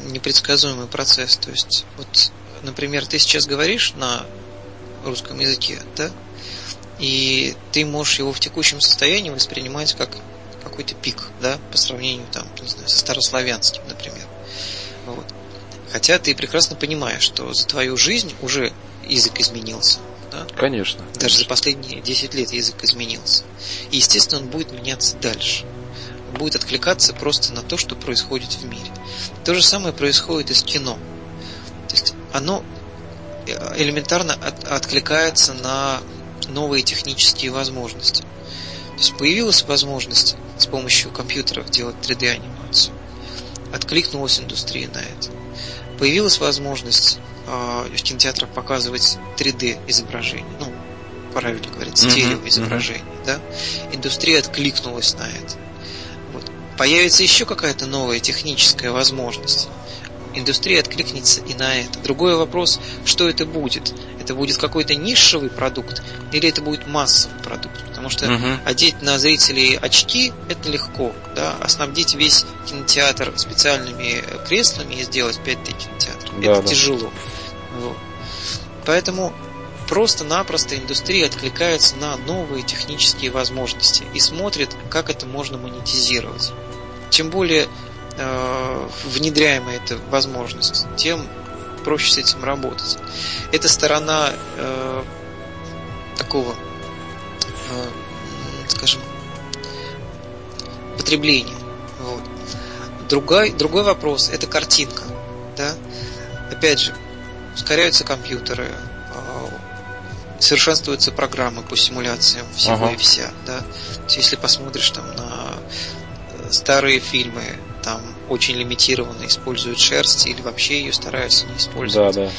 непредсказуемый процесс. То есть, вот, например, ты сейчас говоришь на русском языке, да, и ты можешь его в текущем состоянии воспринимать как какой-то пик, да, по сравнению там, не знаю, со старославянским, например. Вот. Хотя ты прекрасно понимаешь, что за твою жизнь уже язык изменился. Да? Конечно. Даже конечно. за последние 10 лет язык изменился. И, естественно, он будет меняться дальше будет откликаться просто на то, что происходит в мире. То же самое происходит и с кино. То есть оно э, элементарно от, откликается на новые технические возможности. То есть появилась возможность с помощью компьютеров делать 3D-анимацию. Откликнулась индустрия на это. Появилась возможность э, в кинотеатрах показывать 3D-изображение. Ну, правильно говорить, стереоизображение. Mm-hmm. Да? Индустрия откликнулась на это появится еще какая-то новая техническая возможность. Индустрия откликнется и на это. Другой вопрос, что это будет? Это будет какой-то нишевый продукт или это будет массовый продукт? Потому что uh одеть на зрителей очки это легко, да, а снабдить весь кинотеатр специальными креслами и сделать 5D кинотеатр да, это да. тяжело. Вот. Поэтому просто-напросто индустрия откликается на новые технические возможности и смотрит, как это можно монетизировать. Чем более э, внедряемая эта возможность, тем проще с этим работать. Это сторона э, такого, э, скажем, потребления. Вот. Другой, другой вопрос – это картинка. Да? Опять же, ускоряются компьютеры, совершенствуются программы по симуляциям всего ага. и вся, да. То есть, если посмотришь там на э, старые фильмы, там очень лимитированно используют шерсть или вообще ее стараются не использовать. Да, да.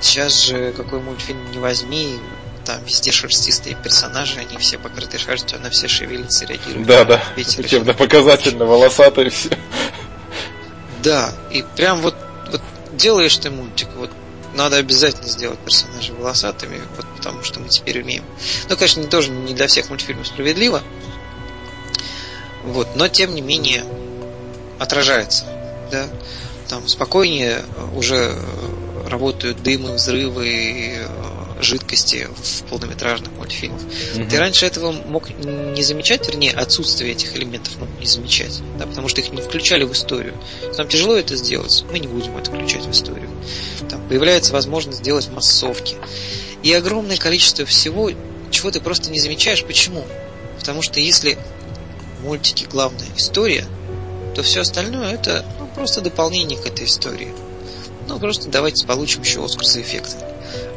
Сейчас же какой мультфильм не возьми, там везде шерстистые персонажи, они все покрыты шерстью, она все шевелится, реагирует. Да, да. Учебно показательно, волосатые все. Да, и прям вот, вот делаешь ты мультик, вот надо обязательно сделать персонажей волосатыми, вот потому что мы теперь умеем. Ну, конечно, не тоже не для всех мультфильмов справедливо. Вот, но тем не менее отражается, да. Там спокойнее уже работают дымы, взрывы, жидкости в полнометражных мультфильмах. Угу. Ты раньше этого мог не замечать, вернее, отсутствие этих элементов мог не замечать, да, потому что их не включали в историю. Нам тяжело это сделать, мы не будем это включать в историю. Там появляется возможность сделать массовки. И огромное количество всего, чего ты просто не замечаешь. Почему? Потому что если в мультике главная история, то все остальное это ну, просто дополнение к этой истории. Ну, просто давайте получим еще Оскар за эффекты.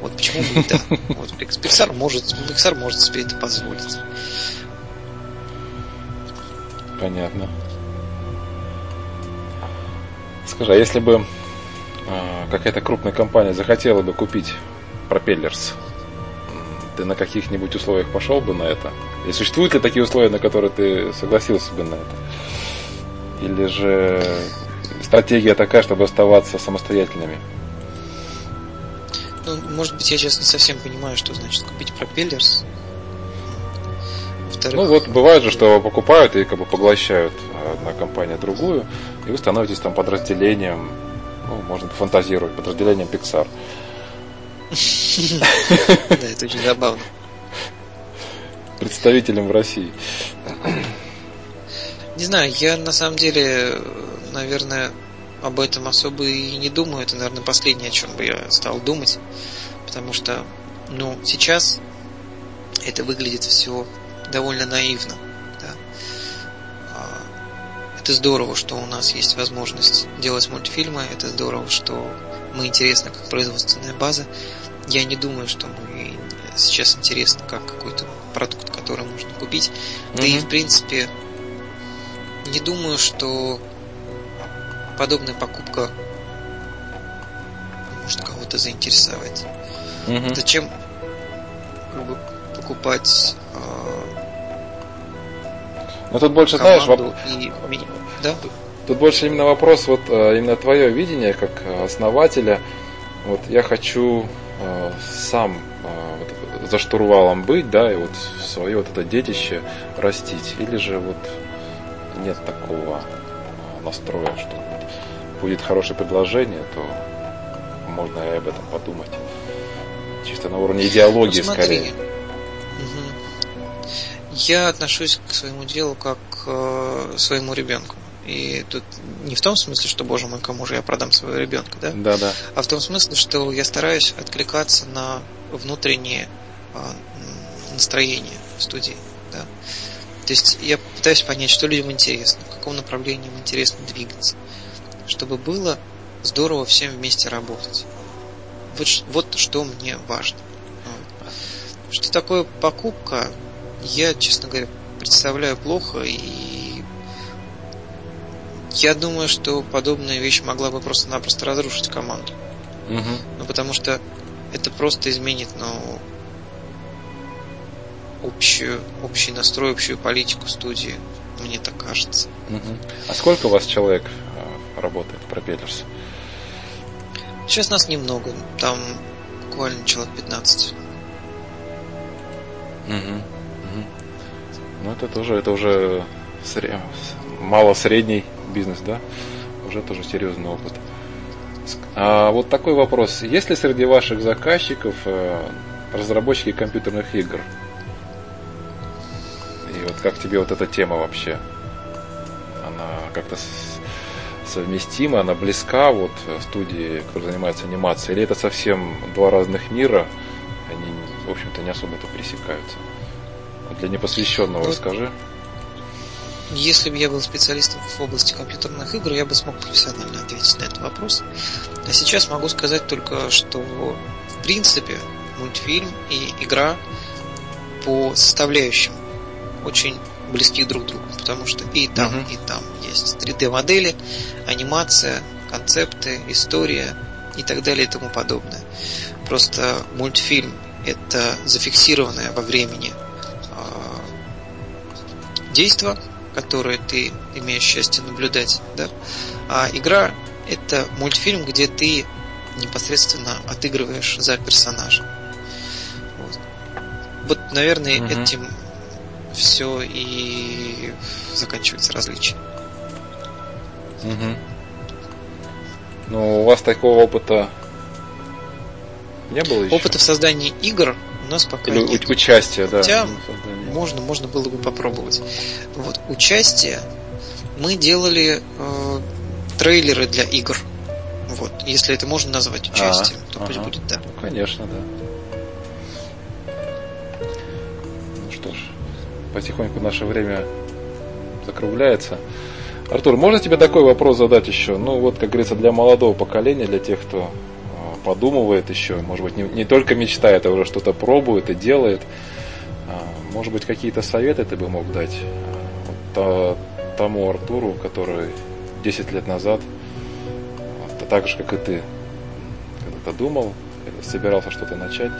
Вот почему бы да. Вот Pixar может, Pixar может себе это позволить. Понятно. Скажи, а если бы э, какая-то крупная компания захотела бы купить пропеллерс, ты на каких-нибудь условиях пошел бы на это? И существуют ли такие условия, на которые ты согласился бы на это? Или же стратегия такая, чтобы оставаться самостоятельными? Ну, может быть, я сейчас не совсем понимаю, что значит купить пропеллерс. Ну вот бывает же, что покупают и как бы поглощают одна компания другую, и вы становитесь там подразделением, ну, можно фантазировать, подразделением Pixar. Да, это очень забавно. Представителем в России. Не знаю, я на самом деле, наверное, об этом особо и не думаю. Это, наверное, последнее, о чем бы я стал думать. Потому что, ну, сейчас это выглядит все довольно наивно. Да. А, это здорово, что у нас есть возможность делать мультфильмы. Это здорово, что мы интересны как производственная база. Я не думаю, что мы сейчас интересны как какой-то продукт, который можно купить. Mm-hmm. Да и в принципе не думаю, что подобная покупка может кого-то заинтересовать. Угу. Зачем как бы, покупать э, Ну тут больше, знаешь, воп... и... да? Тут больше именно вопрос, вот э, именно твое видение как основателя. Вот я хочу э, сам э, вот, за штурвалом быть, да, и вот свое вот это детище растить. Или же вот нет такого настроя, что будет хорошее предложение, то можно и об этом подумать. Чисто на уровне идеологии ну, скорее. Я отношусь к своему делу как к э, своему ребенку. И тут не в том смысле, что, боже мой, кому же я продам своего ребенка, да? Да, да. А в том смысле, что я стараюсь откликаться на внутреннее э, настроение в студии, да. То есть я пытаюсь понять, что людям интересно, в каком направлении им интересно двигаться чтобы было здорово всем вместе работать. Вот, вот что мне важно. Что такое покупка, я, честно говоря, представляю плохо, и я думаю, что подобная вещь могла бы просто-напросто разрушить команду. Угу. Ну, потому что это просто изменит, ну, общую, общий настрой, общую политику студии. Мне так кажется. Угу. А сколько у вас человек работает пропеллерс? Сейчас нас немного, там буквально человек 15. Угу. угу. Ну это тоже, это уже сред... мало-средний бизнес, да? Уже тоже серьезный опыт. А вот такой вопрос. Есть ли среди ваших заказчиков э, разработчики компьютерных игр? И вот как тебе вот эта тема вообще? Она как-то совместима, она близка вот студии, которая занимается анимацией, или это совсем два разных мира, они, в общем-то, не особо-то пересекаются? Для непосвященного ну, расскажи. Если бы я был специалистом в области компьютерных игр, я бы смог профессионально ответить на этот вопрос. А сейчас могу сказать только, что в принципе мультфильм и игра по составляющим очень близки друг к другу, потому что и там, uh-huh. и там есть 3D-модели, анимация, концепты, история и так далее и тому подобное. Просто мультфильм это зафиксированное во времени э, действо, которое ты имеешь счастье наблюдать, да? А игра это мультфильм, где ты непосредственно отыгрываешь за персонажа. Вот, вот наверное, угу. этим все и заканчивается различие. Угу. Ну, у вас такого опыта не было еще? Опыта в создании игр у нас пока Или нет. участие, да. Хотя можно, можно было бы попробовать. Вот, участие мы делали э, трейлеры для игр. Вот, если это можно назвать участием, а, то ага. пусть будет да. Ну, конечно, да. Потихоньку наше время закругляется. Артур, можно тебе такой вопрос задать еще? Ну, вот, как говорится, для молодого поколения, для тех, кто а, подумывает еще, может быть, не, не только мечтает, а уже что-то пробует и делает. А, может быть, какие-то советы ты бы мог дать вот, тому Артуру, который 10 лет назад, вот, так же, как и ты, когда-то думал, собирался что-то начать,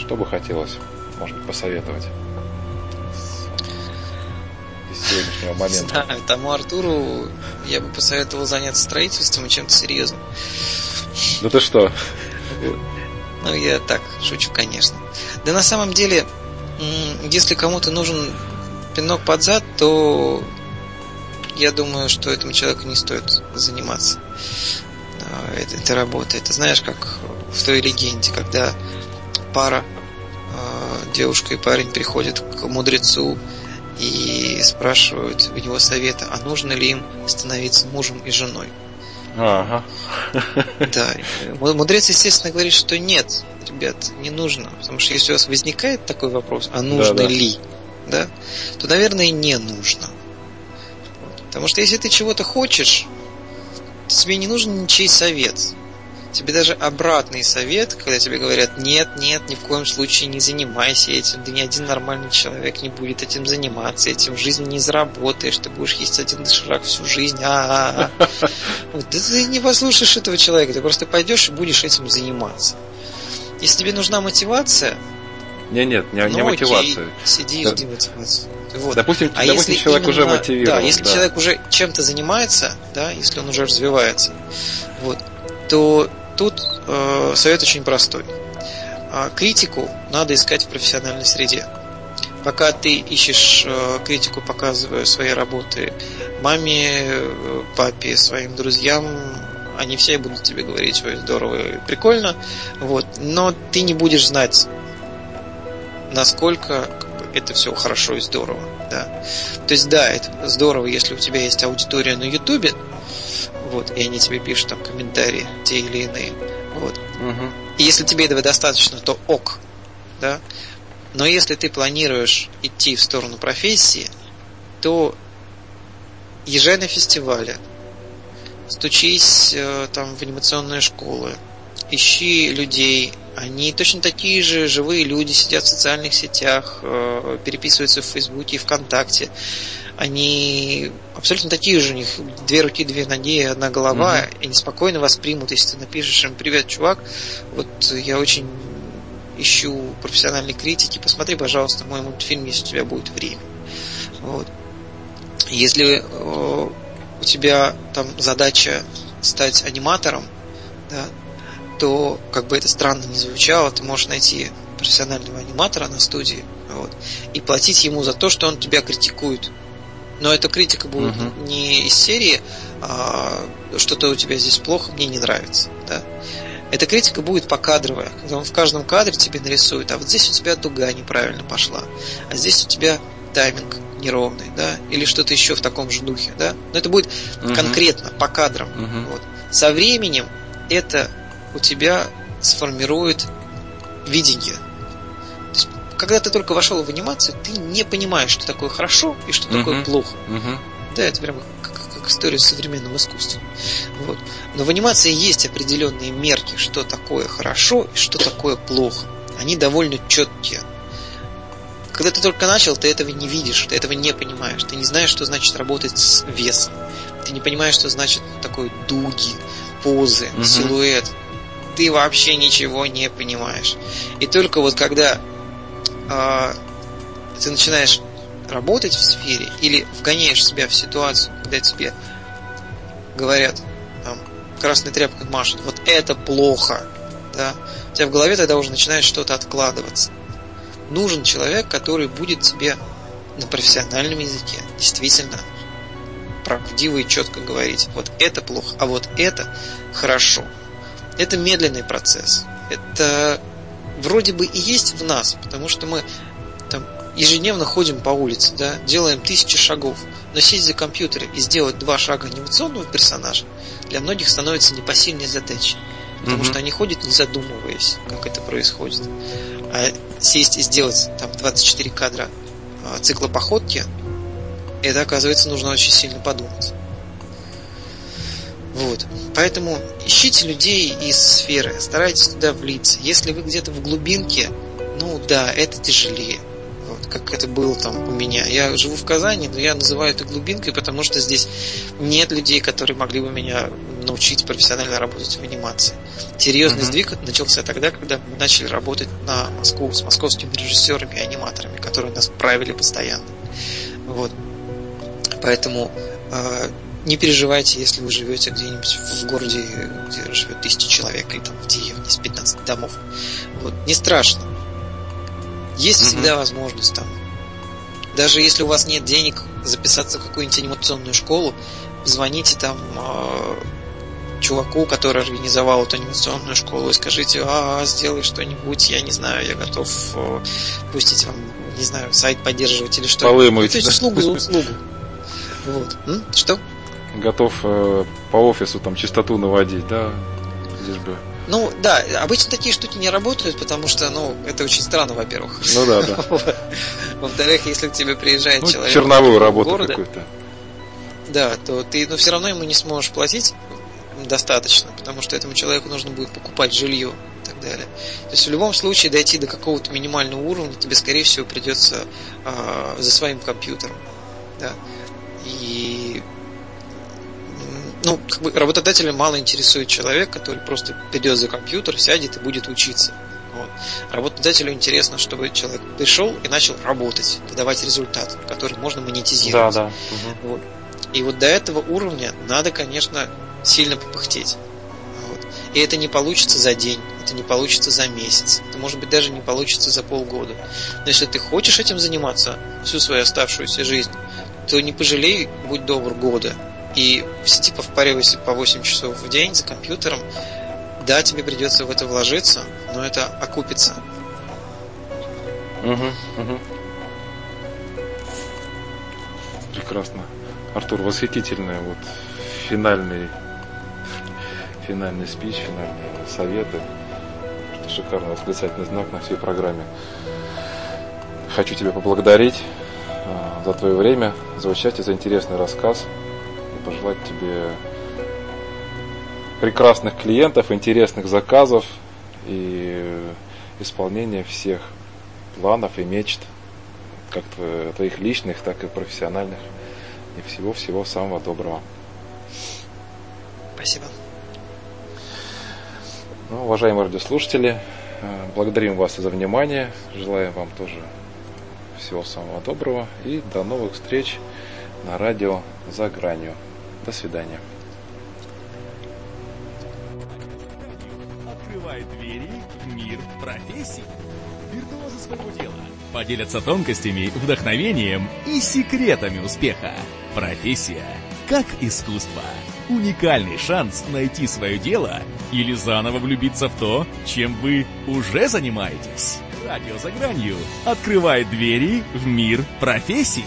что бы хотелось, может быть, посоветовать? сегодняшнего момента. Да, тому Артуру я бы посоветовал заняться строительством и чем-то серьезным. Ну ты что? Ну, я так, шучу, конечно. Да на самом деле, если кому-то нужен пинок под зад, то я думаю, что этому человеку не стоит заниматься а, этой, этой работой. Это знаешь, как в той легенде, когда пара, девушка и парень приходят к мудрецу и спрашивают у него совета, а нужно ли им становиться мужем и женой. Ага. Да. Мудрец, естественно, говорит, что нет, ребят, не нужно. Потому что если у вас возникает такой вопрос, а нужно да, да. ли, да, то, наверное, не нужно. Потому что если ты чего-то хочешь, тебе не нужен ничей совет тебе даже обратный совет, когда тебе говорят, нет, нет, ни в коем случае не занимайся этим, да ни один нормальный человек не будет этим заниматься, этим в жизни не заработаешь, ты будешь есть один доширак всю жизнь, а, -а, -а. Да ты не послушаешь этого человека, ты просто пойдешь и будешь этим заниматься. Если тебе нужна мотивация, не, нет, не, ну, не мотивация. Сиди и жди мотивацию. Вот. Допустим, а допустим человек именно, уже мотивирован. Да, если да. человек уже чем-то занимается, да, если он уже развивается, вот, то Тут э, совет очень простой. А, критику надо искать в профессиональной среде. Пока ты ищешь э, критику, показывая свои работы маме, э, папе, своим друзьям, они все будут тебе говорить, ой, здорово и прикольно, вот, но ты не будешь знать, насколько это все хорошо и здорово, да. То есть, да, это здорово, если у тебя есть аудитория на Ютубе, вот, и они тебе пишут там комментарии, те или иные, вот. Угу. И если тебе этого достаточно, то ок, да. Но если ты планируешь идти в сторону профессии, то езжай на фестивале, стучись э, там в анимационные школы, ищи людей, они точно такие же живые люди, сидят в социальных сетях, э, переписываются в Фейсбуке и ВКонтакте они абсолютно такие же, у них две руки, две ноги, одна голова, угу. и они спокойно воспримут, если ты напишешь им «Привет, чувак, вот я очень ищу профессиональной критики, посмотри, пожалуйста, мой мультфильм, если у тебя будет время». Вот. Если э, у тебя там задача стать аниматором, да, то, как бы это странно не звучало, ты можешь найти профессионального аниматора на студии вот, и платить ему за то, что он тебя критикует но эта критика будет угу. не из серии а, что-то у тебя здесь плохо, мне не нравится. Да? Эта критика будет покадровая, когда он в каждом кадре тебе нарисует, а вот здесь у тебя дуга неправильно пошла, а здесь у тебя тайминг неровный, да, или что-то еще в таком же духе, да. Но это будет угу. конкретно, по кадрам. Угу. Вот. Со временем это у тебя сформирует видение когда ты только вошел в анимацию, ты не понимаешь, что такое хорошо и что uh-huh. такое плохо. Uh-huh. Да, это прям как, как историю современного искусства. Вот. Но в анимации есть определенные мерки, что такое хорошо и что такое плохо. Они довольно четкие. Когда ты только начал, ты этого не видишь, ты этого не понимаешь. Ты не знаешь, что значит работать с весом. Ты не понимаешь, что значит такое дуги, позы, угу. силуэт. Ты вообще ничего не понимаешь. И только вот когда э, ты начинаешь работать в сфере или вгоняешь себя в ситуацию, когда тебе говорят, там, красной тряпкой машут, вот это плохо, да, у тебя в голове тогда уже начинает что-то откладываться. Нужен человек, который будет тебе на профессиональном языке действительно правдиво и четко говорить, вот это плохо, а вот это хорошо. Это медленный процесс. Это вроде бы и есть в нас, потому что мы там ежедневно ходим по улице, да, делаем тысячи шагов, но сесть за компьютер и сделать два шага анимационного персонажа для многих становится непосильной задачей. Потому mm-hmm. что они ходят не задумываясь, как это происходит. А сесть и сделать там 24 кадра а, цикла походки, это оказывается нужно очень сильно подумать. Вот. Поэтому ищите людей из сферы, старайтесь туда влиться. Если вы где-то в глубинке, ну да, это тяжелее как это было там у меня. Я живу в Казани, но я называю это глубинкой, потому что здесь нет людей, которые могли бы меня научить профессионально работать в анимации. Серьезный mm-hmm. сдвиг начался тогда, когда мы начали работать на Москву с московскими режиссерами и аниматорами, которые нас правили постоянно. Вот. Поэтому э, не переживайте, если вы живете где-нибудь в городе, где живет тысяча человек, и там в деревне с 15 домов. Вот. Не страшно. Есть mm-hmm. всегда возможность там. Даже если у вас нет денег записаться в какую-нибудь анимационную школу, звоните там э, чуваку, который организовал эту анимационную школу, и скажите, а, сделай что-нибудь, я не знаю, я готов э, пустить вам, не знаю, сайт поддерживать или что. Полы мыть. То есть услугу за услугу. Вот. Что? Готов э, по офису там чистоту наводить, да? Лишь бы ну, да, обычно такие штуки не работают, потому что, ну, это очень странно, во-первых. Ну да, да. Во-вторых, если к тебе приезжает ну, человек... Черновую работу какую-то. Да, то ты, ну, все равно ему не сможешь платить достаточно, потому что этому человеку нужно будет покупать жилье и так далее. То есть в любом случае дойти до какого-то минимального уровня тебе, скорее всего, придется э, за своим компьютером. Да? И ну, как бы работодателя мало интересует человек, который просто придет за компьютер, сядет и будет учиться. Вот. Работодателю интересно, чтобы человек пришел и начал работать, выдавать результат, который можно монетизировать. Да, да. Угу. Вот. И вот до этого уровня надо, конечно, сильно попыхтеть. Вот. И это не получится за день, это не получится за месяц, это может быть даже не получится за полгода. Но если ты хочешь этим заниматься всю свою оставшуюся жизнь, то не пожалей, будь добр, года и в сети повпаривайся по 8 часов в день за компьютером, да, тебе придется в это вложиться, но это окупится. Угу, угу. Прекрасно. Артур, восхитительный вот финальный финальный спич, финальные советы. Шикарный восклицательный знак на всей программе. Хочу тебя поблагодарить а, за твое время, за участие, за интересный рассказ пожелать тебе прекрасных клиентов, интересных заказов и исполнения всех планов и мечт, как твоих личных, так и профессиональных. И всего-всего самого доброго. Спасибо. Ну, уважаемые радиослушатели, э, благодарим вас за внимание. Желаем вам тоже всего самого доброго и до новых встреч на радио «За гранью». До свидания. Открывает двери в мир профессий. Виртуозы своего дела поделятся тонкостями, вдохновением и секретами успеха. Профессия как искусство. Уникальный шанс найти свое дело или заново влюбиться в то, чем вы уже занимаетесь. Радио за гранью открывает двери в мир профессий.